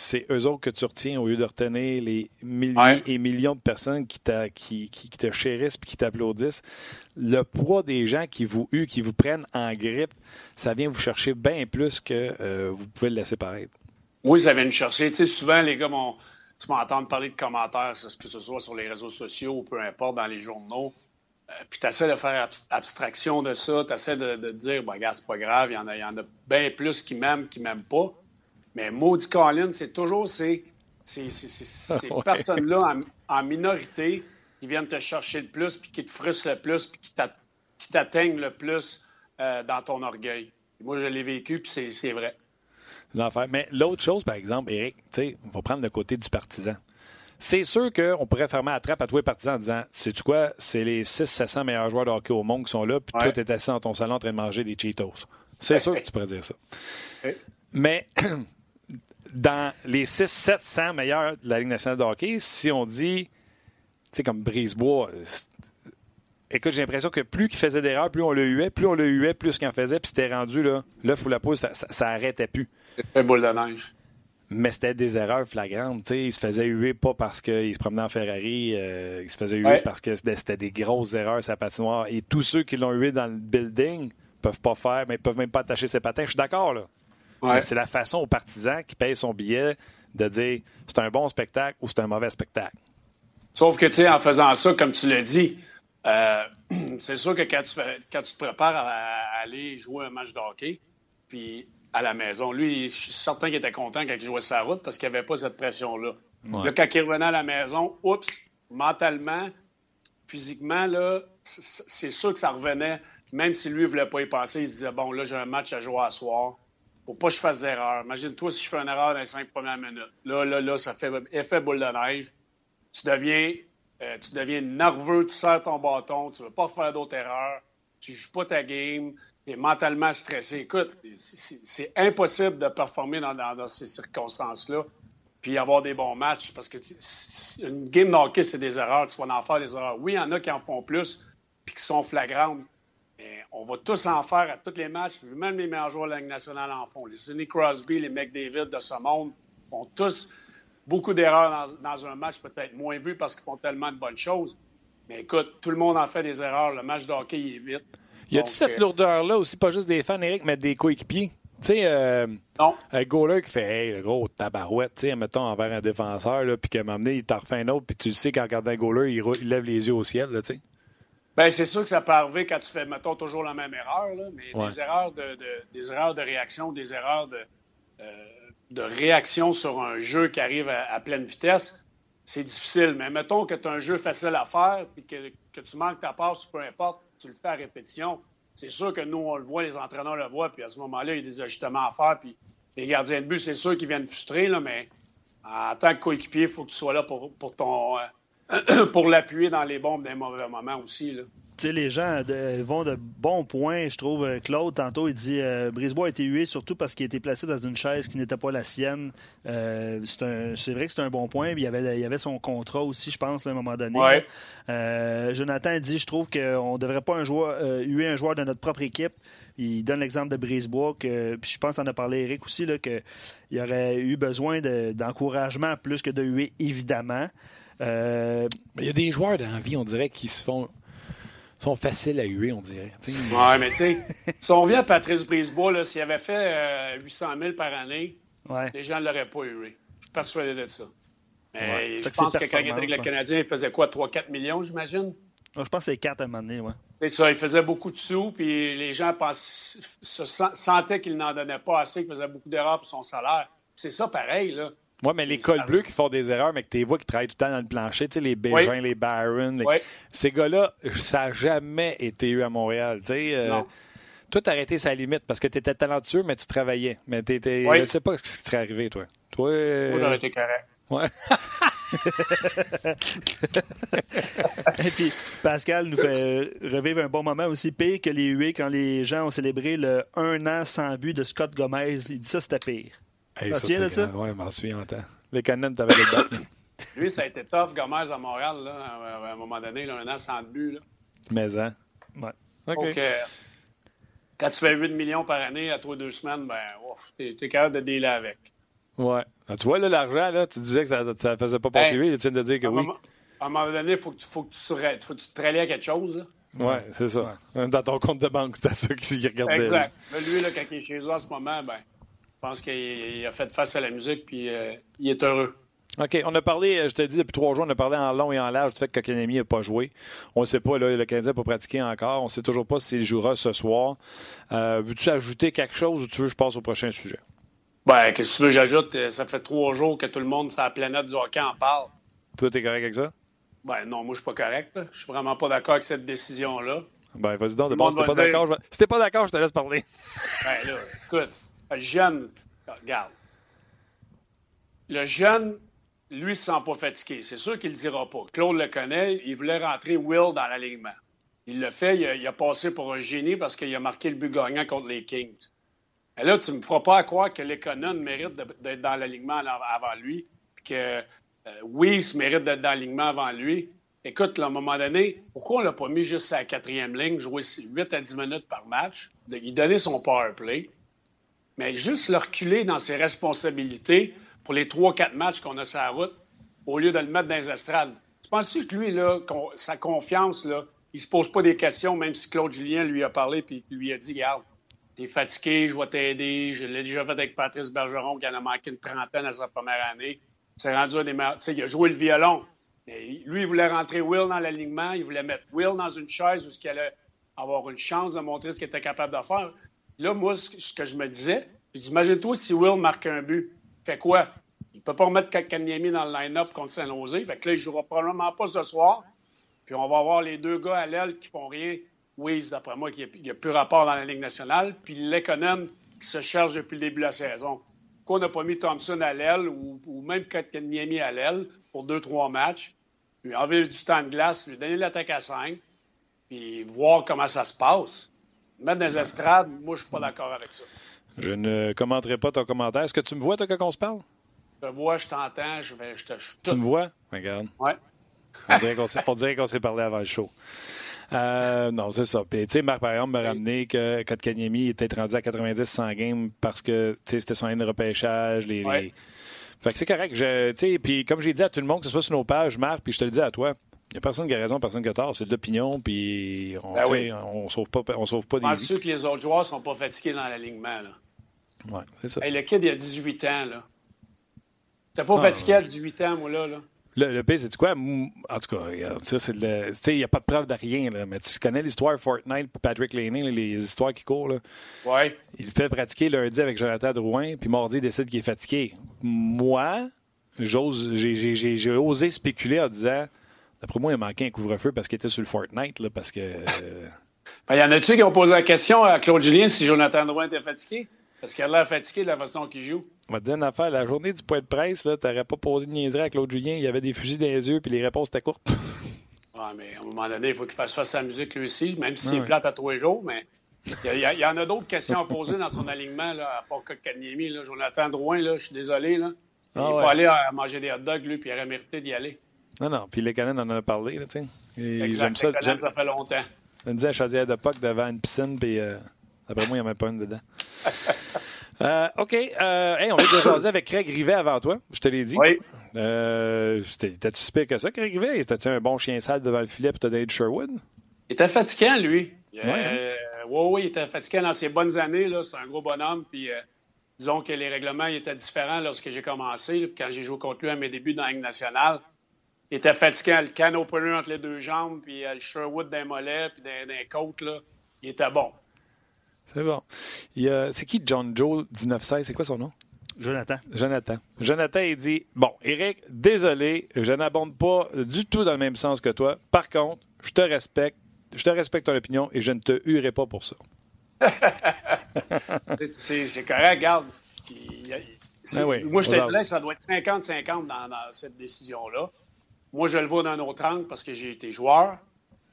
c'est eux autres que tu retiens au lieu de retenir les milliers Ouais. et millions de personnes qui, qui, qui- qui te chérissent puis qui t'applaudissent. Le poids des gens qui vous huent, qui vous prennent en grippe, ça vient vous chercher bien plus que euh, vous pouvez le laisser paraître. Oui, ça vient nous chercher. Tu sais, souvent, les gars vont. Tu m'entends parler de commentaires, que ce soit sur les réseaux sociaux ou peu importe, dans les journaux. Euh, puis tu essaies de faire abs- abstraction de ça. Tu essaies de, de dire, ben, regarde, c'est pas grave, il y en a, il y en a bien plus qui m'aiment, qui m'aiment pas. Mais maudit Colin, c'est toujours ces, ces, ces- ces- Ouais. personnes-là en, en minorité qui viennent te chercher le plus, puis qui te frustrent le plus, puis qui t'a- qui t'atteignent le plus euh, dans ton orgueil. Moi, je l'ai vécu, puis c'est- c'est vrai. l'enfer. Mais l'autre chose, par exemple, Eric, tu sais, on va prendre le côté du partisan. C'est sûr qu'on pourrait fermer la trappe à tous les partisans en disant Sais-tu quoi, c'est les 600-700 meilleurs joueurs de hockey au monde qui sont là, puis Ouais. toi, tu es assis dans ton salon en train de manger des Cheetos. C'est sûr que tu pourrais dire ça. Ouais. Mais dans les 600-700 meilleurs de la Ligue nationale de hockey, si on dit, tu sais, comme Brisebois, écoute, j'ai l'impression que plus qu'il faisait d'erreurs, plus on le huait, plus on le huait, plus qu'il en faisait, puis c'était rendu, là, l'œuf ou la poule, ça, ça, ça arrêtait plus. C'est boule de neige. Mais c'était des erreurs flagrantes. tu sais. Il se faisait huer pas parce qu'il se promenait en Ferrari. euh, il se faisait huer Ouais. parce que c'était c'était des grosses erreurs sa patinoire. Et tous ceux qui l'ont hué dans le building peuvent pas faire, mais peuvent même pas attacher ses patins. Je suis d'accord, là. Ouais. C'est la façon au partisan qui paye son billet de dire c'est un bon spectacle ou c'est un mauvais spectacle. Sauf que, tu sais, en faisant ça, comme tu l'as dit, euh, c'est sûr que quand tu, fais- quand tu te prépares à, aller jouer un match de hockey, puis à la maison, lui, je suis certain qu'il était content quand il jouait sa route parce qu'il n'y avait pas cette pression-là. Ouais. Là, quand il revenait à la maison, oups, mentalement, physiquement, là, c'est sûr que ça revenait. Même si lui ne voulait pas y penser, il se disait, bon, là, j'ai un match à jouer à soir. Faut pas que je fasse d'erreur. Imagine-toi si je fais une erreur dans les cinq premières minutes. Là, là, là, ça fait effet boule de neige. Tu deviens, euh, tu deviens nerveux, tu serres ton bâton, tu veux pas faire d'autres erreurs, tu joues pas ta game, tu es mentalement stressé. Écoute, c'est impossible de performer dans, ces circonstances-là puis avoir des bons matchs parce que une game de hockey, c'est des erreurs. Tu vas en faire des erreurs. Oui, il y en a qui en font plus puis qui sont flagrantes. Mais on va tous en faire à tous les matchs. Même les meilleurs joueurs de la Ligue nationale en font. Les Sidney Crosby, les McDavid de ce monde font tous beaucoup d'erreurs dans, dans un match, peut-être moins vu parce qu'ils font tellement de bonnes choses. Mais écoute, tout le monde en fait des erreurs. Le match de hockey, il est vite. Y a-tu Donc, cette euh, lourdeur-là aussi, pas juste des fans, Eric, mais des coéquipiers? Tu sais, euh, Non. un goaler qui fait Hey, le gros tabarouette, tu sais, mettons envers un défenseur, puis qu'à un moment donné, il t'en refait un autre, puis tu le sais qu'en regardant un goaler, il, il lève les yeux au ciel, tu sais. Ben, c'est sûr que ça peut arriver quand tu fais, mettons, toujours la même erreur, là, mais Ouais. des, erreurs de, de- des erreurs de réaction, des erreurs de, euh, de réaction sur un jeu qui arrive à, à pleine vitesse, c'est difficile. Mais mettons que tu as un jeu facile à faire, puis que, que tu manques ta passe, peu importe, tu le fais à répétition. C'est sûr que nous, on le voit, les entraîneurs le voient, puis à ce moment-là, il y a des ajustements à faire, puis les gardiens de but, c'est sûr qu'ils viennent frustrer, là, mais en tant que coéquipier, il faut que tu sois là pour, pour ton... euh, pour l'appuyer dans les bombes des mauvais moments aussi, là. sais, les gens vont de bons points. Je trouve, euh, Claude, tantôt, il dit euh, Brisebois a été hué surtout parce qu'il a été placé dans une chaise qui n'était pas la sienne. Euh, c'est vrai que c'est un bon point. Il y, avait, il y avait son contrat aussi, je pense, à un moment donné. Jonathan dit Je trouve qu'on ne devrait pas un joueur, huer un joueur de notre propre équipe. Il donne l'exemple de Brisebois, que, puis je pense qu'on a parlé Eric aussi, qu'il aurait eu besoin d'encouragement plus que de huer, évidemment. Il y a des joueurs d'envie, on dirait, qui se font sont faciles à huer, on dirait. Oui, mais tu sais, si on revient à Patrice Brisebois, s'il avait fait 800 euh, 000 par année, les gens ne l'auraient pas hué. Je suis persuadé de ça. Mais je pense que quand il était avec le Canadien, il faisait quoi, 3-4 millions, j'imagine? Je pense que c'est 4 à un moment donné, ouais. C'est ça, il faisait beaucoup de sous, puis les gens se sentaient qu'il n'en donnait pas assez, qu'il faisait beaucoup d'erreurs pour son salaire. C'est ça pareil, là. Oui, mais les cols bleus qui font des erreurs, mais que tu vois qui travaillent tout le temps dans le plancher, tu sais, les Bégin, les Barron, ces gars-là, ça n'a jamais été eu à Montréal. Tu sais, euh, toi, t'as arrêté sa limite parce que tu étais talentueux, mais tu travaillais. Mais t'étais, je ne sais pas ce qui serait arrivé, toi. Toi, euh... Moi, j'aurais été correct. Ouais. Et puis, Pascal nous fait revivre un bon moment aussi pire que les huées quand les gens ont célébré le un an sans but de Scott Gomez. Il dit ça, c'était pire. Hey, ça, de ça? Oui, je m'en souviens longtemps. Les Canadiens, t'avais les battre. Lui, ça a été tough, Gomez à Montréal, là, à un moment donné, là, un an sans but. Là. Mais, hein? Ouais. OK. Donc, euh, quand tu fais 8 millions par année à trois deux semaines, ben, t'es es capable de dealer avec. Ouais. Ah, tu vois, là, l'argent, là, tu disais que ça ne faisait pas passer vite. Tu viens de dire que oui. à un moment donné, il faut, que tu, faut, que tu, faut que tu te rallies à quelque chose. Oui, ouais, c'est ça. Dans ton compte de banque, c'est ça qui regarde. Exact. Mais lui, là, quand il est chez eux en ce moment, ben, je pense qu'il a fait face à la musique, puis euh, il est heureux. OK. On a parlé, euh, je te dis, depuis trois jours, on a parlé en long et en large du fait que Kokanemi n'a pas joué. On ne sait pas, là, le Canadien n'a pas pratiqué encore. On ne sait toujours pas s'il jouera ce soir. Euh, veux-tu ajouter quelque chose ou tu veux que je passe au prochain sujet? Ben, qu'est-ce que tu veux j'ajoute? Ça fait trois jours que tout le monde sur la planète du hockey en parle. Toi, es correct avec ça? Ben non, moi, je suis pas correct. Je Je suis vraiment pas d'accord avec cette décision-là. Ben, vas-y donc. De si t'es pas d'accord, je... pas d'accord, je te laisse parler. Ben là, écoute, jeune, regarde, le jeune, lui, se sent pas fatigué. C'est sûr qu'il le dira pas. Claude le connaît, il voulait rentrer Will dans l'alignement. Il l'a fait, il a, passé pour un génie parce qu'il a marqué le but gagnant contre les Kings. Et là, tu me feras pas croire que l'économie mérite d'être dans l'alignement avant lui, que euh, mérite d'être dans l'alignement avant lui. Écoute, à un moment donné, pourquoi on l'a pas mis juste à la quatrième ligne, jouer 8 à 10 minutes par match, il donnait son power play, mais juste le reculer dans ses responsabilités pour les 3-4 matchs qu'on a sur la route, au lieu de le mettre dans les estrades. Tu penses que lui, là, sa confiance, là, il se pose pas des questions, même si Claude Julien lui a parlé et lui a dit, regarde, t'es fatigué, je vais t'aider. Je l'ai déjà fait avec Patrice Bergeron, qui en a manqué une trentaine à sa première année. C'est rendu à des meilleurs. il a joué le violon. lui, il voulait rentrer Will dans l'alignement. Il voulait mettre Will dans une chaise où il allait avoir une chance de montrer ce qu'il était capable de faire. Là, moi, ce que je me disais, je dis, imagine-toi si Will marque un but. Fait quoi? Il peut pas remettre Kakanyemi dans le line-up contre Saint-Nosé. Fait que là, il jouera probablement pas ce soir. Puis on va avoir les deux gars à l'aile qui font rien. Oui, d'après moi, qui n'y a, plus rapport dans la Ligue nationale. Puis l'économe qui se cherche depuis le début de la saison. Qu'on n'a pas mis Thompson à l'aile ou, même Kakanyemi à l'aile pour deux, trois matchs? Puis enlever du temps de glace, lui donner l'attaque à cinq. Puis voir comment ça se passe. Mettre dans les estrades, moi, je suis pas d'accord avec ça. Je ne commenterai pas ton commentaire. Est-ce que tu me vois, toi, quand on se parle? Je te vois, je t'entends, je vais. Je te, Tu me vois? Regarde. Ouais. On dirait qu'on s'est parlé avant le show. Euh, non, c'est ça. Puis, tu sais, Marc, par exemple, m'a ramené que Kotkaniemi était rendu à 90 100 games parce que, tu sais, c'était son année de repêchage. Les, Fait que c'est correct. Tu sais, puis comme j'ai dit à tout le monde, que ce soit sur nos pages, Marc, puis je te le dis à toi, il n'y a personne qui a raison, personne qui a tort. C'est de l'opinion, puis on ben oui. on sauve pas, on sauve pas des sûr que les autres joueurs sont pas fatigués dans l'alignement. Là? Ouais, c'est ça. le kid, il a 18 ans. là. T'es pas fatigué à 18 ans, moi, là. là? Le, le pire, c'est quoi? En tout cas, regarde, ça, c'est le. Tu sais, il n'y a pas de preuve de rien, là. Mais tu connais l'histoire Fortnite Patrick Laney, les histoires qui courent, là? Ouais. Il fait pratiquer lundi avec Jonathan Drouin, puis mardi, il décide qu'il est fatigué. Moi, j'ose, j'ai osé spéculer en disant D'après moi, il a manqué un couvre-feu parce qu'il était sur le Fortnite, là, parce que. Euh, ben, y en a-tu qui ont posé la question à Claude Julien si Jonathan Drouin était fatigué? Parce qu'il a l'air fatigué de la façon qu'il joue. On va te dire une affaire. La journée du point de presse, tu n'aurais pas posé de niaiserie à Claude Julien. Il y avait des fusils dans les yeux puis les réponses étaient courtes. Ouais, mais à un moment donné, il faut qu'il fasse face à la musique lui aussi, même si c'est plate à tous les jours, mais il y, y, en a d'autres questions à poser dans son alignement, là, à part Kotkaniemi. Là. Jonathan Drouin, là, je suis désolé. Là. Il ah, ouais. aller à manger des hot dogs, lui, puis il aurait mérité d'y aller. Non, non, puis les Canadiens en a parlé, tu sais. Exact, ça, ça fait longtemps. Je me disais à Chaudière de Puck devant une piscine, puis euh, après moi, il n'y en avait pas une dedans. euh, OK. Euh, hey, on vient de jaser avec Craig Rivet avant toi, je te l'ai dit. Oui. Euh, T'as-tu super que ça, Craig Rivet? C'était-tu un bon chien sale devant le filet pour te donner Sherwood? Il était fatiguant, lui. Oui, euh, oui, il était fatiguant dans ses bonnes années. C'est un gros bonhomme. Puis, disons que les règlements étaient différents lorsque j'ai commencé. Quand j'ai joué contre lui à mes débuts dans la Ligue nationale, il était fatiguant. Le can opener entre les deux jambes, puis le Sherwood d'un mollet, puis d'un côte. Là, il était bon. C'est bon. C'est qui John Joe 1916? C'est quoi son nom? Jonathan. Jonathan. Jonathan, il dit Bon, Eric, désolé, je n'abonde pas du tout dans le même sens que toi. Par contre, je te respecte, je te respecte ton opinion et je ne te huerai pas pour ça. c'est correct, regarde. Ben moi, je te dirais que ça doit être 50-50 dans, cette décision-là. Moi, je le vois d'un autre angle parce que j'ai été joueur,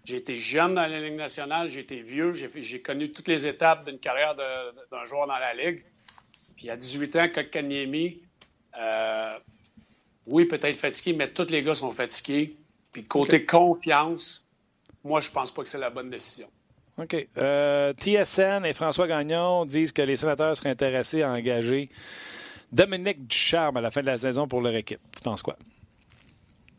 j'ai été jeune dans la Ligue nationale, j'ai été vieux, j'ai connu toutes les étapes d'une carrière d'un joueur dans la Ligue. Puis à 18 ans, Kotkaniemi, euh, oui, peut-être fatigué, mais tous les gars sont fatigués. Puis côté confiance, moi, je pense pas que c'est la bonne décision. OK. Euh, TSN et François Gagnon disent que les sénateurs seraient intéressés à engager Dominique Ducharme à la fin de la saison pour leur équipe. Tu penses quoi?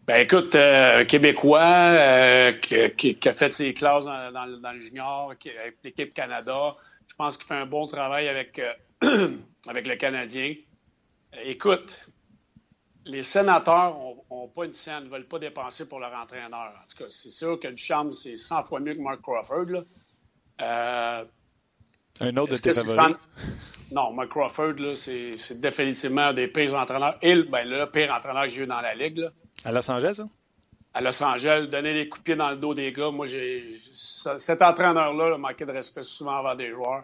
Ben écoute, euh, Québécois euh, qui, a fait ses classes dans, le junior, avec l'équipe Canada, je pense qu'il fait un bon travail avec, avec le Canadien. Écoute, les sénateurs n'ont pas une scène, ne veulent pas dépenser pour leur entraîneur. En tout cas, c'est sûr que Duchamp, c'est 100 fois mieux que Mark Crawford. Euh, un autre de tes favoris? Non, Mark Crawford, c'est définitivement des pires entraîneurs. Et ben, le pire entraîneur que j'ai eu dans la Ligue. Là. À Los Angeles, ça? À Los Angeles, donner des coups de pied dans le dos des gars. Moi, j'ai cet entraîneur-là manqué de respect souvent envers des joueurs.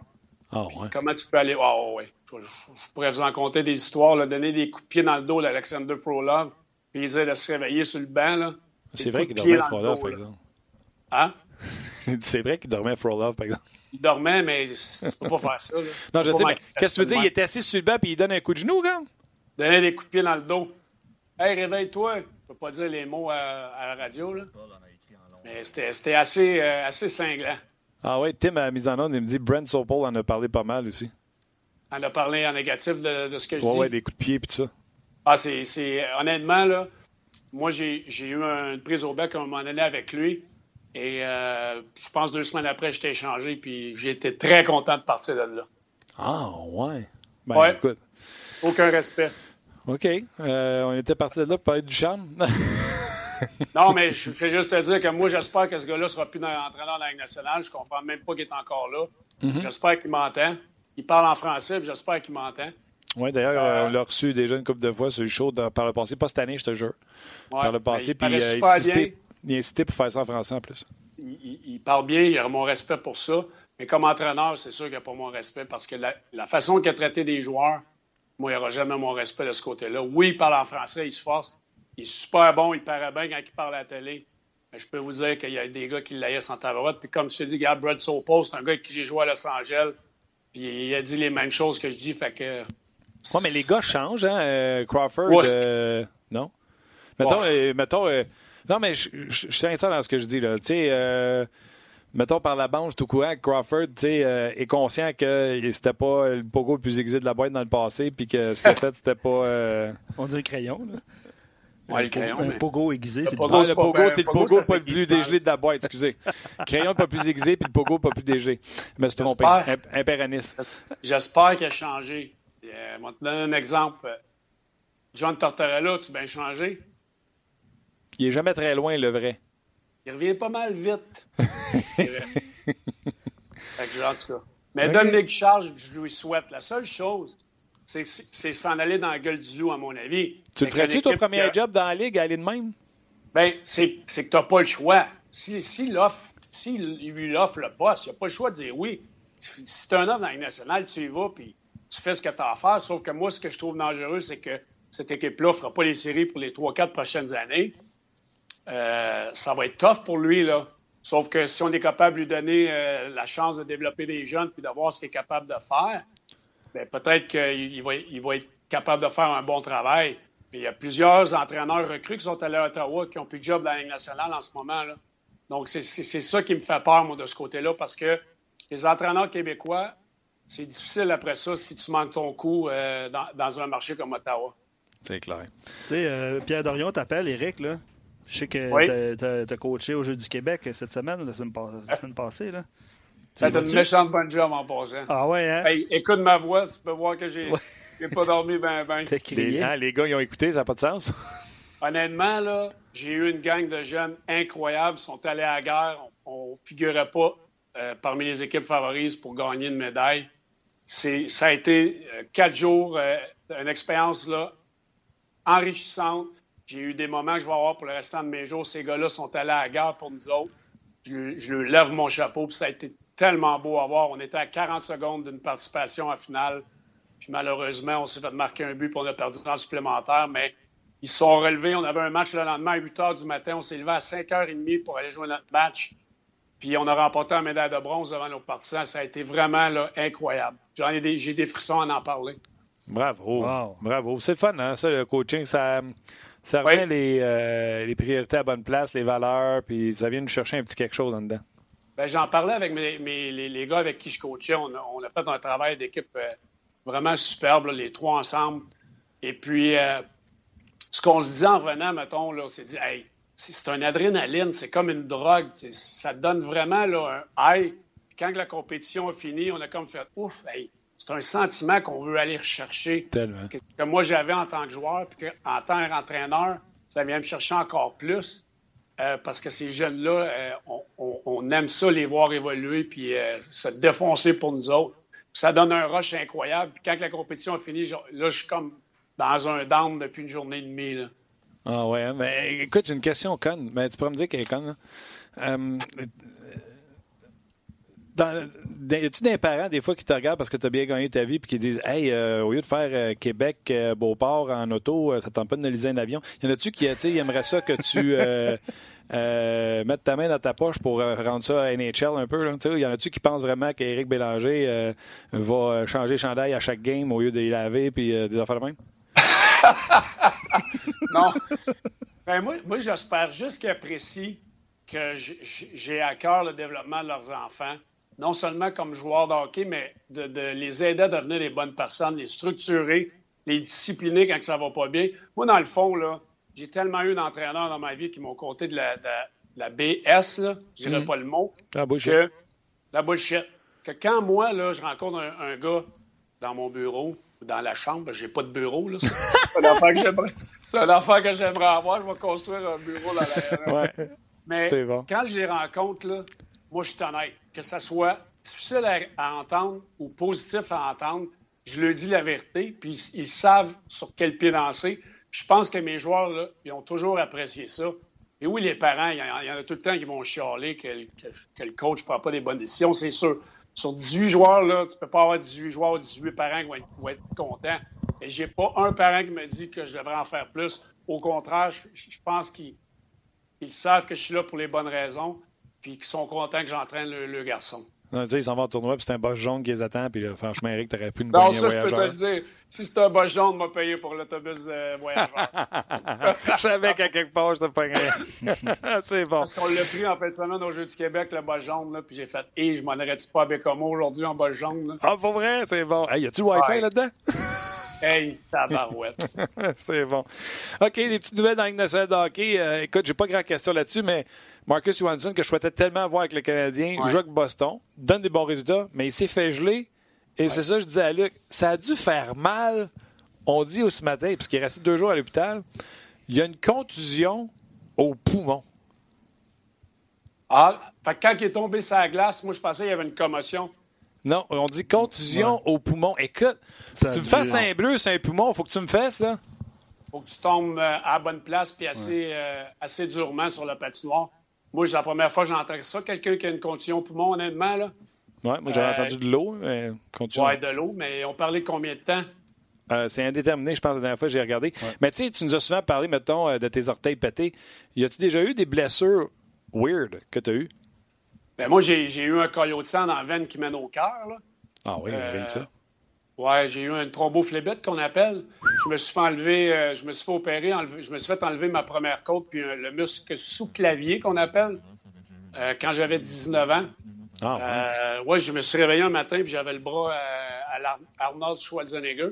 Ah, comment tu peux aller? Ah, ouais. Je, pourrais vous en compter des histoires, là, donner des coups de pied dans le dos d'Alexander Frolov, puis ils de se réveiller sur le banc. C'est vrai qu'il dormait Frolov, par exemple. Hein? C'est vrai qu'il dormait Frolov, par exemple. Il dormait, mais tu peux pas faire ça. Là. Non, je sais, mais qu'est-ce que tu veux dire? Il était assis sur le banc puis il donne un coup de genou, gars? Donner des coups de pied dans le dos. Hey, réveille-toi. Je peux pas dire les mots à, la radio, là. Mais c'était assez, euh, assez cinglant. Ah oui, Tim a mis en onde, il me dit Brent Sopol en a parlé pas mal aussi. En a parlé en négatif de, ce que je dis. Oui, des coups de pied et tout ça. Ah, c'est. Honnêtement, là, moi, j'ai eu une prise au bec à un moment donné avec lui. Et euh, je pense deux semaines après, j'étais échangé, puis j'étais très content de partir de là. Ah, ouais. Ben, ouais. écoute. Aucun respect. OK. Euh, on était parti de là pour parler du charme. non, mais je fais juste te dire que moi, j'espère que ce gars-là sera plus dans, entraîneur dans la Ligue nationale. Je comprends même pas qu'il est encore là. Mhm. J'espère qu'il m'entend. Il parle en français, j'espère qu'il m'entend. Oui, d'ailleurs, euh, on l'a reçu déjà une couple de fois sur le show par le passé. Pas cette année, je te jure. par le passé, puis il, a insisté, il a insisté pour faire ça en français en plus. Il, parle bien, il a mon respect pour ça. Mais comme entraîneur, c'est sûr qu'il n'a pas mon respect parce que la, la façon qu'il a traité des joueurs, moi, il n'y aura jamais mon respect de ce côté-là. Oui, il parle en français, il se force. Il est super bon, il paraît bien quand il parle à la télé. Mais je peux vous dire qu'il y a des gars qui l'haïssent en tabarouette. Puis comme je te dis, regarde, Brad Sopo, c'est un gars avec qui j'ai joué à Los Angeles. Puis il a dit les mêmes choses que je dis. Fait que. Oui, mais les gars changent, hein? Euh, Crawford, euh, non? Mettons, euh, mettons non, mais je, suis sincère dans ce que je dis, là. Tu sais, mettons par la bande, tout courant, Crawford est conscient que c'était pas le pogo le plus aiguisé de la boîte dans le passé, puis que ce qu'il a fait, c'était pas. On dirait crayon, là. Ouais, le crayon, un pogo aiguisé, c'est pogo, le pogo, c'est le pogo pas le plus dégelé de la boîte, excusez. crayon pas plus aiguisé, puis le pogo pas plus dégelé. Je me suis trompé. Impéraniste. J'espère qu'il a changé. Euh, je vais te donner un exemple. John Tortorella, tu bien changé? Il est jamais très loin, le vrai. Il revient pas mal vite. fait que, en tout cas. Mais okay. Dominique Charles, je lui souhaite. La seule chose, c'est s'en aller dans la gueule du loup, à mon avis. Tu le ferais-tu ton premier job dans la ligue, aller de même? Bien, c'est que tu n'as pas le choix. Si, si s'il lui offre le poste, il n'a pas le choix de dire oui. Si tu un homme dans la nationale, tu y vas, puis tu fais ce que tu as à faire. Sauf que moi, ce que je trouve dangereux, c'est que cette équipe-là ne fera pas les séries pour les 3-4 prochaines années. Euh, ça va être tough pour lui. Là. Sauf que si on est capable de lui donner euh, la chance de développer des jeunes puis de voir ce qu'il est capable de faire, ben, peut-être qu'il va, il va être capable de faire un bon travail. Mais il y a plusieurs entraîneurs recrues qui sont allés à Ottawa qui ont plus de job dans la Ligue nationale en ce moment. Là. Donc, c'est ça qui me fait peur, moi, de ce côté-là, parce que les entraîneurs québécois, c'est difficile après ça si tu manques ton coup euh, dans, dans, un marché comme Ottawa. C'est clair. Tu sais, euh, Pierre Dorion t'appelle, Eric, là. Je sais que tu as, coaché au Jeu du Québec cette semaine, la semaine, la semaine passée. Là. Ça une méchante bonne job en passant. Ah ouais, hein? écoute ma voix, tu peux voir que j'ai pas dormi bien, bien. Les, hein, les gars, ils ont écouté, ça n'a pas de sens? Honnêtement, là, j'ai eu une gang de jeunes incroyables. Ils sont allés à la guerre. On ne figurait pas euh, parmi les équipes favorises pour gagner une médaille. Ça a été euh, quatre jours, euh, une expérience là, enrichissante. J'ai eu des moments que je vais avoir pour le restant de mes jours. Ces gars-là sont allés à la guerre pour nous autres. Je, je leur lève mon chapeau. Puis ça a été tellement beau à voir. On était à 40 secondes d'une participation en finale. Puis malheureusement, on s'est fait marquer un but pour on a perdu en supplémentaire. Mais ils se sont relevés. On avait un match le lendemain à 8 h du matin. On s'est levé à 5 h 30 pour aller jouer notre match. Puis on a remporté un médaille de bronze devant nos partisans. Ça a été vraiment là, incroyable. J'en ai des, j'ai des frissons à en parler. Bravo. Bravo. C'est fun, hein, ça, le coaching. Ça, ça remet les, euh, les, priorités à bonne place, les valeurs, puis ça vient nous chercher un petit quelque chose en dedans. Ben, j'en parlais avec mes, les, gars avec qui je coachais. On a, fait un travail d'équipe euh, vraiment superbe, les trois ensemble. Et puis, euh, ce qu'on se dit en revenant, mettons, là, c'est dit, hey, c'est un adrénaline, c'est comme une drogue. Ça donne vraiment là, un high. Puis quand la compétition a fini, on a comme fait, ouf, hey, c'est un sentiment qu'on veut aller rechercher. Tellement. Que, moi, j'avais en tant que joueur, puis qu'en tant qu'entraîneur, ça vient me chercher encore plus. Euh, parce que ces jeunes-là, euh, on, aime ça les voir évoluer puis euh, se défoncer pour nous autres. ça donne un rush incroyable. Puis quand la compétition a fini, là, je suis comme dans un down depuis une journée et demie. Là. Ah ouais, hein? mais écoute, j'ai une question conne. Mais tu peux me dire qu'elle est conne. Dans, y a-tu des parents, des fois, qui te regardent parce que tu as bien gagné ta vie puis qui disent Hey, au lieu de faire Québec, Beauport en auto, ça tente pas de analyser un avion. Y en a-tu qui aimeraient ça que tu euh, mettre ta main dans ta poche pour euh, rendre ça à NHL un peu. Y en a-tu qui pensent vraiment qu'Éric Bélanger euh, va changer chandail à chaque game au lieu de les laver puis des affaires de même? non. Ben, moi, moi j'espère juste qu'ils apprécient que j'ai à cœur le développement de leurs enfants, non seulement comme joueurs de hockey, mais de, de, les aider à devenir des bonnes personnes, les structurer, les discipliner quand ça va pas bien. Moi, dans le fond, là, j'ai tellement eu d'entraîneurs dans ma vie qui m'ont compté de la, la, BS, là, je dirais mhm. pas le mot. La bullshit. Que, la bullshit. Que quand moi, là, je rencontre un, gars dans mon bureau, dans la chambre, j'ai pas de bureau, là. C'est un enfant que j'aimerais avoir. Je vais construire un bureau dans la ouais. Mais quand je les rencontre, là, moi, je suis honnête. Que ça soit difficile à, entendre ou positif à entendre, je leur dis la vérité, puis ils savent sur quel pied danser je pense que mes joueurs, ils ont toujours apprécié ça. Et oui, les parents, il y, en a tout le temps qui vont chialer que, le coach ne prend pas des bonnes décisions, c'est sûr. Sur 18 joueurs, là, tu ne peux pas avoir 18 joueurs ou 18 parents qui vont être, contents. Et j'ai pas un parent qui me dit que je devrais en faire plus. Au contraire, je, pense qu'ils savent que je suis là pour les bonnes raisons, puis qu'ils sont contents que j'entraîne le garçon. Non, ils s'en vont au tournoi, puis c'est un boss jaune qui les attend, puis franchement, Eric, t'aurais pu une Non, ça, je peux te le dire. Si c'était un boss jaune, m'a payé pour l'autobus euh, voyageur. je savais qu'à quelque part, je te payais. c'est bon. Parce qu'on l'a pris en fait de semaine au Jeu du Québec, le boss jaune, là, puis j'ai fait, hé, je m'en aurais-tu pas à Bécomo aujourd'hui en boss jaune? Là? Ah, pour vrai? C'est bon. Hey, y a-tu le Wi-Fi là-dedans? Hey, tabarouette. c'est bon. OK, les petites nouvelles dans l'Ignacelle de hockey. Euh, écoute, j'ai pas grand question là-dessus, mais Marcus Johansson, que je souhaitais tellement voir avec le Canadien, joue avec Boston, donne des bons résultats, mais il s'est fait geler. Et c'est ça, je disais à Luc, ça a dû faire mal. On dit au ce matin, puisqu'il est resté deux jours à l'hôpital, il y a une contusion au poumon. Ah, fait quand il est tombé sur la glace, moi, je pensais qu'il y avait une commotion. Non, on dit contusion au poumon. Écoute, tu me fasses un bleu sur un poumon, il faut que tu me fasses, là. faut que tu tombes euh, à la bonne place puis assez, euh, assez durement sur la patinoire. Moi, c'est la première fois que j'entends ça. Quelqu'un qui a une contusion au poumon, honnêtement. Là. Oui, moi, j'avais euh, entendu de l'eau. Oui, de l'eau, mais on parlait de combien de temps? Euh, c'est indéterminé, je pense, la dernière fois que j'ai regardé. Mais tu sais, tu nous as souvent parlé, mettons, euh, de tes orteils pétés. Y a-tu déjà eu des blessures weird que tu as eues? Ben moi, j'ai eu un caillot de sang dans la veine qui mène au cœur. là. Ah oui, Euh, rien que ça. Ouais, j'ai eu une thrombophlébite qu'on appelle. Je me suis fait enlever, euh, je me suis fait opérer, enlever- je me suis fait enlever ma première côte puis euh, le muscle sous-clavier qu'on appelle euh, quand j'avais 19 ans. Ah, ouais. Ouais, je me suis réveillé un matin puis j'avais le bras à l'Ar- Arnold Schwarzenegger.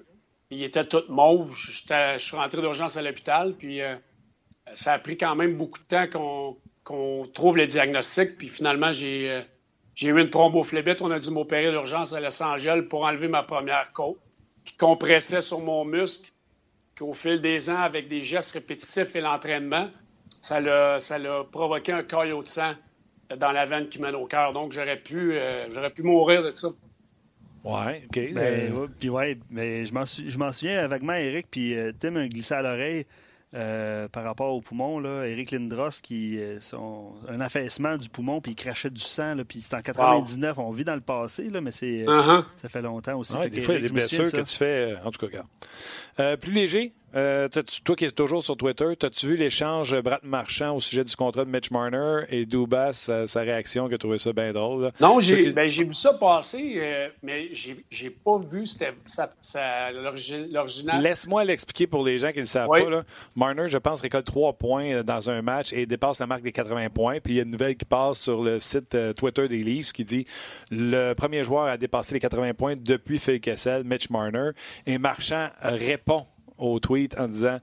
Il était tout mauve. Je suis rentré d'urgence à l'hôpital puis ça a pris quand même beaucoup de temps qu'on trouve le diagnostic. Puis finalement, j'ai j'ai eu une thrombophlébite. On a dû m'opérer d'urgence à Los Angeles pour enlever ma première côte qui compressait sur mon muscle. Qu'au fil des ans, avec des gestes répétitifs et l'entraînement, ça l'a ça l'a provoqué un caillot de sang dans la veine qui mène au cœur. Donc, j'aurais pu, euh, j'aurais pu mourir de ça. Ouais, OK. Ben, Euh, ouais, puis ouais, mais je m'en je m'en souviens vaguement, Eric, puis euh, Tim a glissé à l'oreille euh, par rapport au poumon. Là, Eric Lindros, qui euh, son, un affaissement du poumon, puis il crachait du sang. Là, puis c'est en 99, on vit dans le passé, là, mais c'est, euh, Uh-huh. ça fait longtemps aussi. ouais, Fait des fois, il y a des blessures que tu fais. En tout cas, regarde. Plus léger, euh, toi qui es toujours sur Twitter, as-tu vu l'échange Brad Marchand au sujet du contrat de Mitch Marner et Dubas, sa, sa réaction, qui a trouvé ça bien drôle? là? Non, Ceux j'ai qui- ben, j'ai vu ça passer, euh, mais j'ai pas vu l'original. Laisse-moi l'expliquer pour les gens qui ne le savent Oui. pas. Là. Marner, je pense, récolte trois points euh, dans un match et dépasse la marque des 80 points. Puis il y a une nouvelle qui passe sur le site euh, Twitter des Leafs qui dit le premier joueur à dépasser les 80 points depuis Phil Kessel, Mitch Marner. Et Marchand répond au tweet en disant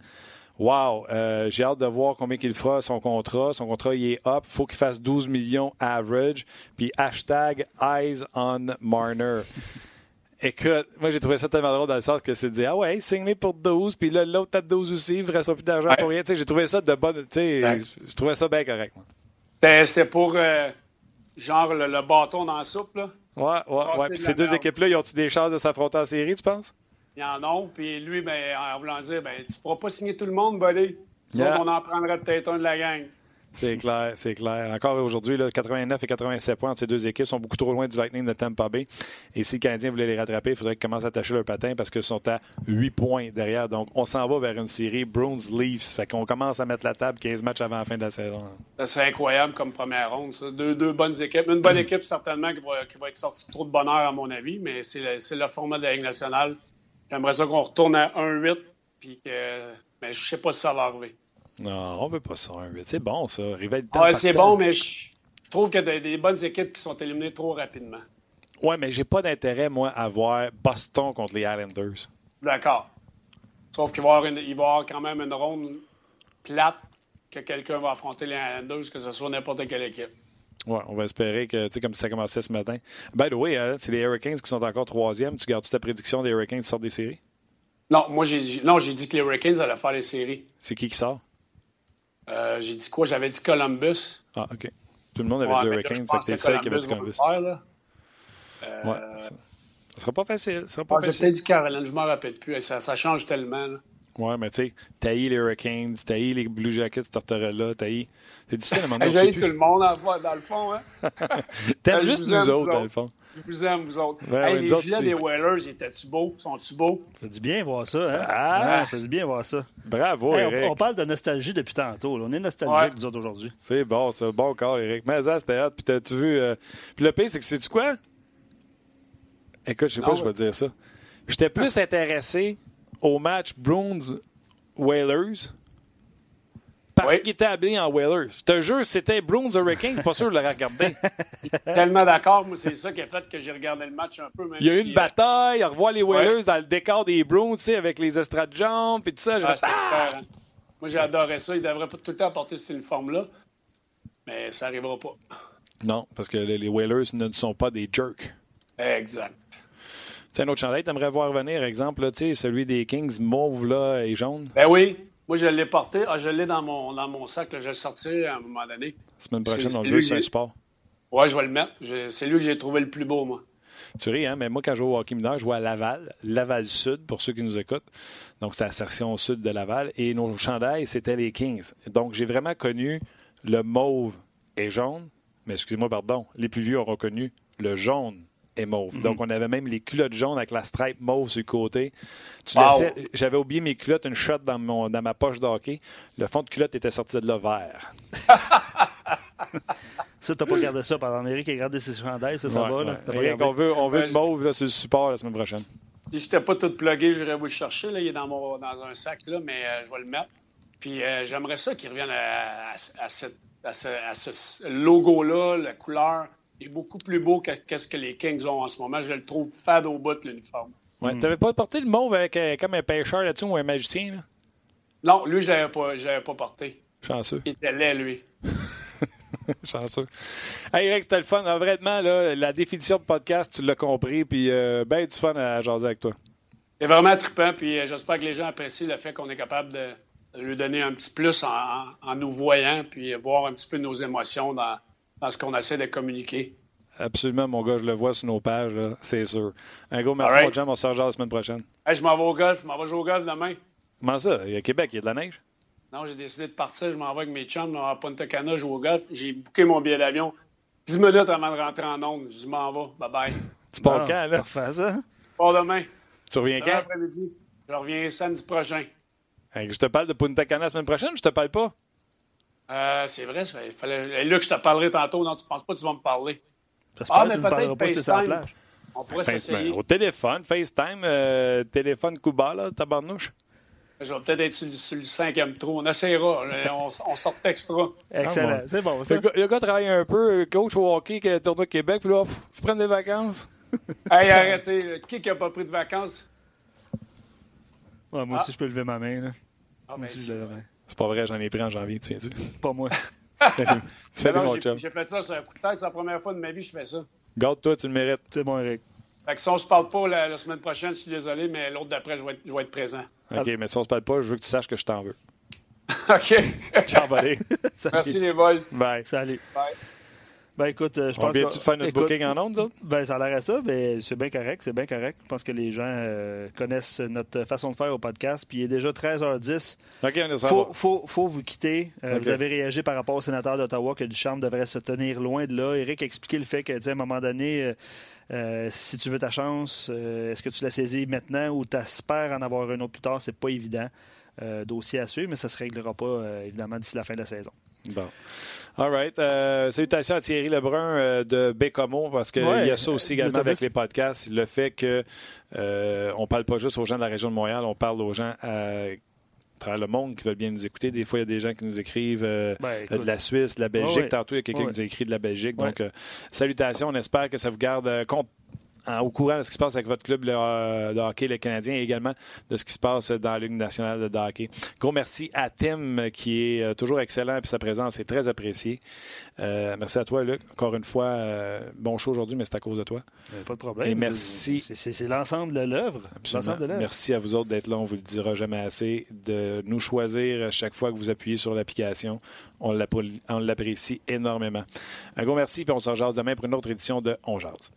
Wow, euh, j'ai hâte de voir combien qu'il fera son contrat. Son contrat, il est up. faut qu'il fasse 12 millions average. Puis hashtag Eyes on Marner. Écoute, moi j'ai trouvé ça tellement drôle dans le sens que c'est de dire Ah ouais, signe pour 12, puis là l'autre a 12 aussi, il ne reste plus d'argent pour rien. J'ai trouvé ça de bonne. Tu sais, Ouais. je trouvais ça bien correct. moi. C'était pour, euh, genre, le, le bâton dans la soupe, là. Ouais, ouais, ouais. Puis ces deux équipes-là, ils ont-tu des chances de s'affronter en série, tu penses? Il y en a. Puis lui, ben, en voulant dire, ben, tu pourras pas signer tout le monde, buddy. Nous Yeah. on en prendrait peut-être un de la gang. C'est clair, c'est clair. Encore aujourd'hui, là, 89 et 87 points entre ces deux équipes sont beaucoup trop loin du Lightning de Tampa Bay. Et si les Canadiens voulaient les rattraper, il faudrait qu'ils commencent à attacher leur patin parce qu'ils sont à 8 points derrière. Donc, on s'en va vers une série Bruins-Leafs. Fait qu'on commence à mettre la table 15 matchs avant la fin de la saison. C'est incroyable comme première ronde, ça. Deux, deux bonnes équipes. Une bonne équipe, certainement, qui va, qui va être sortie trop de bonheur, à mon avis, mais c'est le, c'est le format de la Ligue nationale. J'aimerais ça qu'on retourne à 1-8, puis que. Mais je sais pas si ça va arriver. Non, on veut pas ça. un huit. C'est bon, ça. Rivalité. Ouais, c'est bon, mais je trouve qu'il y a des, des bonnes équipes qui sont éliminées trop rapidement. Ouais, mais j'ai pas d'intérêt, moi, à voir Boston contre les Islanders. D'accord. Sauf qu'il va y avoir, une- il va y avoir quand même une ronde plate que quelqu'un va affronter les Islanders, que ce soit n'importe quelle équipe. Ouais, on va espérer que, tu sais, comme ça commençait ce matin. By the way, hein, c'est les Hurricanes qui sont encore troisième. Tu gardes ta prédiction des Hurricanes qui sortent des séries? Non, moi, j'ai dit- non, j'ai dit que les Hurricanes allaient faire les séries. C'est qui qui sort? Euh, j'ai dit quoi? J'avais dit Columbus. Ah, OK. Tout le monde avait Ouais, dit Hurricanes, fait que c'est le que seul qui avait dit Columbus faire, là. Euh, Ouais, ça, ça sera pas facile. Ça sera pas J'ai facile. peut-être dit Caroline, je m'en rappelle plus. Ça, ça change tellement. là. Ouais, mais tu sais, taillis les Hurricanes, taillis les Blue Jackets, Tortorella, taillis. C'est difficile à un moment Hey, donné. J'ai tout le monde dans le fond. Hein? T'aimes juste nous aime, autres, dans le fond. Je vous aime, vous autres. Hey, ouais, les autres, gilets c'est- des Whalers, étaient-tu beaux? Sont-tu beaux? Ça fait du bien voir ça, hein? Ah! Ouais, ça fait du bien voir ça. Bravo, Hey, Eric. on, parle de nostalgie depuis tantôt. là. On est nostalgique, Ouais. nous autres, aujourd'hui. C'est bon, ça. Bon corps, Eric. Mais ça, c'était hot. Puis t'as-tu vu. euh, Puis le pire, c'est que sais-tu quoi? Écoute, je sais pas, je vais te dire ça. J'étais plus intéressé au match Bruins-Whalers parce Oui. qu'il était habillé en Whalers. Je te jure, c'était Bruins Hurricanes, pas sûr de le regarder. Tellement d'accord. Moi, c'est ça qui a fait que j'ai regardé le match un peu. Même Il y a eu si, une bataille, on revoit les Whalers Ouais. dans le décor des Bruins, tu sais, avec les estrades jambes et tout ça. Ah, Ah! hein. Moi, j'ai adoré ça. Il devrait pas tout le temps porter cet uniforme-là. Mais ça n'arrivera pas. Non, parce que les les Whalers ne sont pas des jerks. Exact. C'est un autre chandail, t'aimerais voir venir, exemple, là, tu sais, celui des Kings mauve là, et jaune? Ben oui. Moi, je l'ai porté. Ah, je l'ai dans mon, dans mon sac. là. Je vais le sortir à un moment donné. Semaine prochaine, C'est- on le c'est veut sur un sport. Ouais, je vais le mettre. Je- C'est lui que j'ai trouvé le plus beau, moi. Tu ris, hein? Mais moi, quand je joue au hockey mineur, je joue à Laval, Laval Sud, pour ceux qui nous écoutent. Donc, c'était la section sud de Laval. Et nos chandails, c'était les Kings. Donc, j'ai vraiment connu le mauve et jaune. Mais excusez-moi, pardon, les plus vieux auront connu le jaune et mauve. Mhm. Donc, on avait même les culottes jaunes avec la stripe mauve sur le côté. Wow. J'avais oublié mes culottes, une shot dans, mon, dans ma poche de hockey. Le fond de culotte était sorti de là vert. Ça, t'as pas gardé ça pendant Amérique et gardé ses chandails, ça, ça Ouais, va, là? ouais. Qu'on veut, on veut Ouais, le mauve là, sur le support la semaine prochaine. Si j'étais pas tout plugué, j'irais vous le chercher. Là. Il est dans, mon, dans un sac, là, mais euh, je vais le mettre. Puis euh, j'aimerais ça qu'il revienne à, à- à cette- à ce, à ce logo-là, la couleur. Il est beaucoup plus beau que qu'est-ce que les Kings ont en ce moment. Je le trouve fade au bout, l'uniforme. Ouais. Hmm. T'avais pas porté le mauve avec euh, comme un pêcheur là-dessus ou un magicien? Là? Non, lui, je l'avais pas, je l'avais pas porté. Chanceux. Il était laid, lui. Chanceux. Hey, Rex, c'était le fun. Vraiment, là, la définition de podcast, tu l'as compris. Puis, euh, ben du fun à jaser avec toi. C'est vraiment trippant, puis euh, j'espère que les gens apprécient le fait qu'on est capable de, de lui donner un petit plus en, en- en nous voyant, puis voir un petit peu nos émotions dans, dans ce qu'on essaie de communiquer. Absolument, mon gars, je le vois sur nos pages, c'est sûr. Un gros merci, right. mon chum. On se rejoint la semaine prochaine. Hey, je m'en vais au golf, je m'en vais jouer au golf demain. Comment ça? Il y a Québec, il y a de la neige? Non, j'ai décidé de partir, je m'en vais avec mes chums à Punta Cana jouer au golf. J'ai booké mon billet d'avion 10 minutes avant de rentrer en onde. Je m'en vais, bye bye. Tu pars quand, là? parfait, ça. Pas demain. Tu reviens Demain quand? après-midi. Je reviens samedi prochain. Hey, je te parle de Punta Cana la semaine prochaine, je te parle pas. Euh, c'est vrai, ça, il fallait. Là, que je te parlerai tantôt. Non, tu penses pas que tu vas me parler? Ah, que mais tu ne parleras peut-être pas si c'est sur la FaceTime. plage. On pourrait s'essayer. ben, au téléphone, FaceTime, euh, téléphone Cuba, là, tabarnouche. Je vais peut-être être sur, le- sur le cinquième trou. On essaiera. On, on sort extra. Excellent. Ah, bon. C'est bon, ça. Le gars, le gars travaille un peu, euh, coach au hockey, qui est tournoi Québec, puis là, pff, je prends des vacances. Hey, arrêtez. là. Qui qui a pas pris de vacances? Ouais, moi Ah. aussi, je peux lever ma main. Là. Ah, Moi ben, aussi, je lève la main. C'est pas vrai, j'en ai pris en janvier, tu viens-tu? Pas moi. Salut, Salut, non, mon j'ai- chum. J'ai fait ça sur un coup de tête. C'est la première fois de ma vie que je fais ça. Garde-toi, tu le mérites. C'est bon, Eric. Fait que si on se parle pas la, la semaine prochaine, je suis désolé, mais l'autre d'après, je vais être, je vais être présent. OK, mais si on se parle pas, je veux que tu saches que je t'en veux. OK. Ciao. Merci, les boys. Bye. Salut. Bye. Ben écoute, euh, je On pense vient-tu de faire notre écoute, booking en ondes, ça? Ben, ça a l'air à ça, mais c'est bien correct, c'est bien correct. Je pense que les gens euh, connaissent notre façon de faire au podcast. Puis il est déjà 13h10. OK, on est. Faut, faut, faut vous quitter. Euh. Vous avez réagi par rapport au sénateur d'Ottawa que Duchamp devrait se tenir loin de là. Eric a expliqué le fait que, tu à un moment donné, euh, si tu veux ta chance, est-ce que tu la saisis maintenant ou tu espères en avoir un autre plus tard? C'est pas évident. Dossier à suivre, mais ça se réglera pas, évidemment, d'ici la fin de la saison. Bon. All right. Euh, salutations à Thierry Lebrun euh, de Bécomo, parce qu'il Ouais, y a ça aussi euh, également avec les podcasts. Le fait que euh, on parle pas juste aux gens de la région de Montréal, on parle aux gens à, travers le monde qui veulent bien nous écouter. Des fois, il y a des gens qui nous écrivent euh, Ben, de la Suisse, de la Belgique. Ouais, ouais. Tantôt, il y a quelqu'un qui nous a écrit de la Belgique. Ouais. Donc, euh, salutations. On espère que ça vous garde euh, compte- au courant de ce qui se passe avec votre club le, euh, de hockey, le Canadien, et également de ce qui se passe dans la Ligue nationale de hockey. Gros merci à Tim, qui est euh, toujours excellent, et sa présence est très appréciée. Euh, merci à toi, Luc. Encore une fois, euh, bon show aujourd'hui, mais c'est à cause de toi. euh, pas de problème. Et merci. C'est- l'ensemble de l'œuvre. Merci à vous autres d'être là. On vous le dira jamais assez. De nous choisir chaque fois que vous appuyez sur l'application. On l'apprécie énormément. Un gros merci, puis on se rejase demain pour une autre édition de On Jase.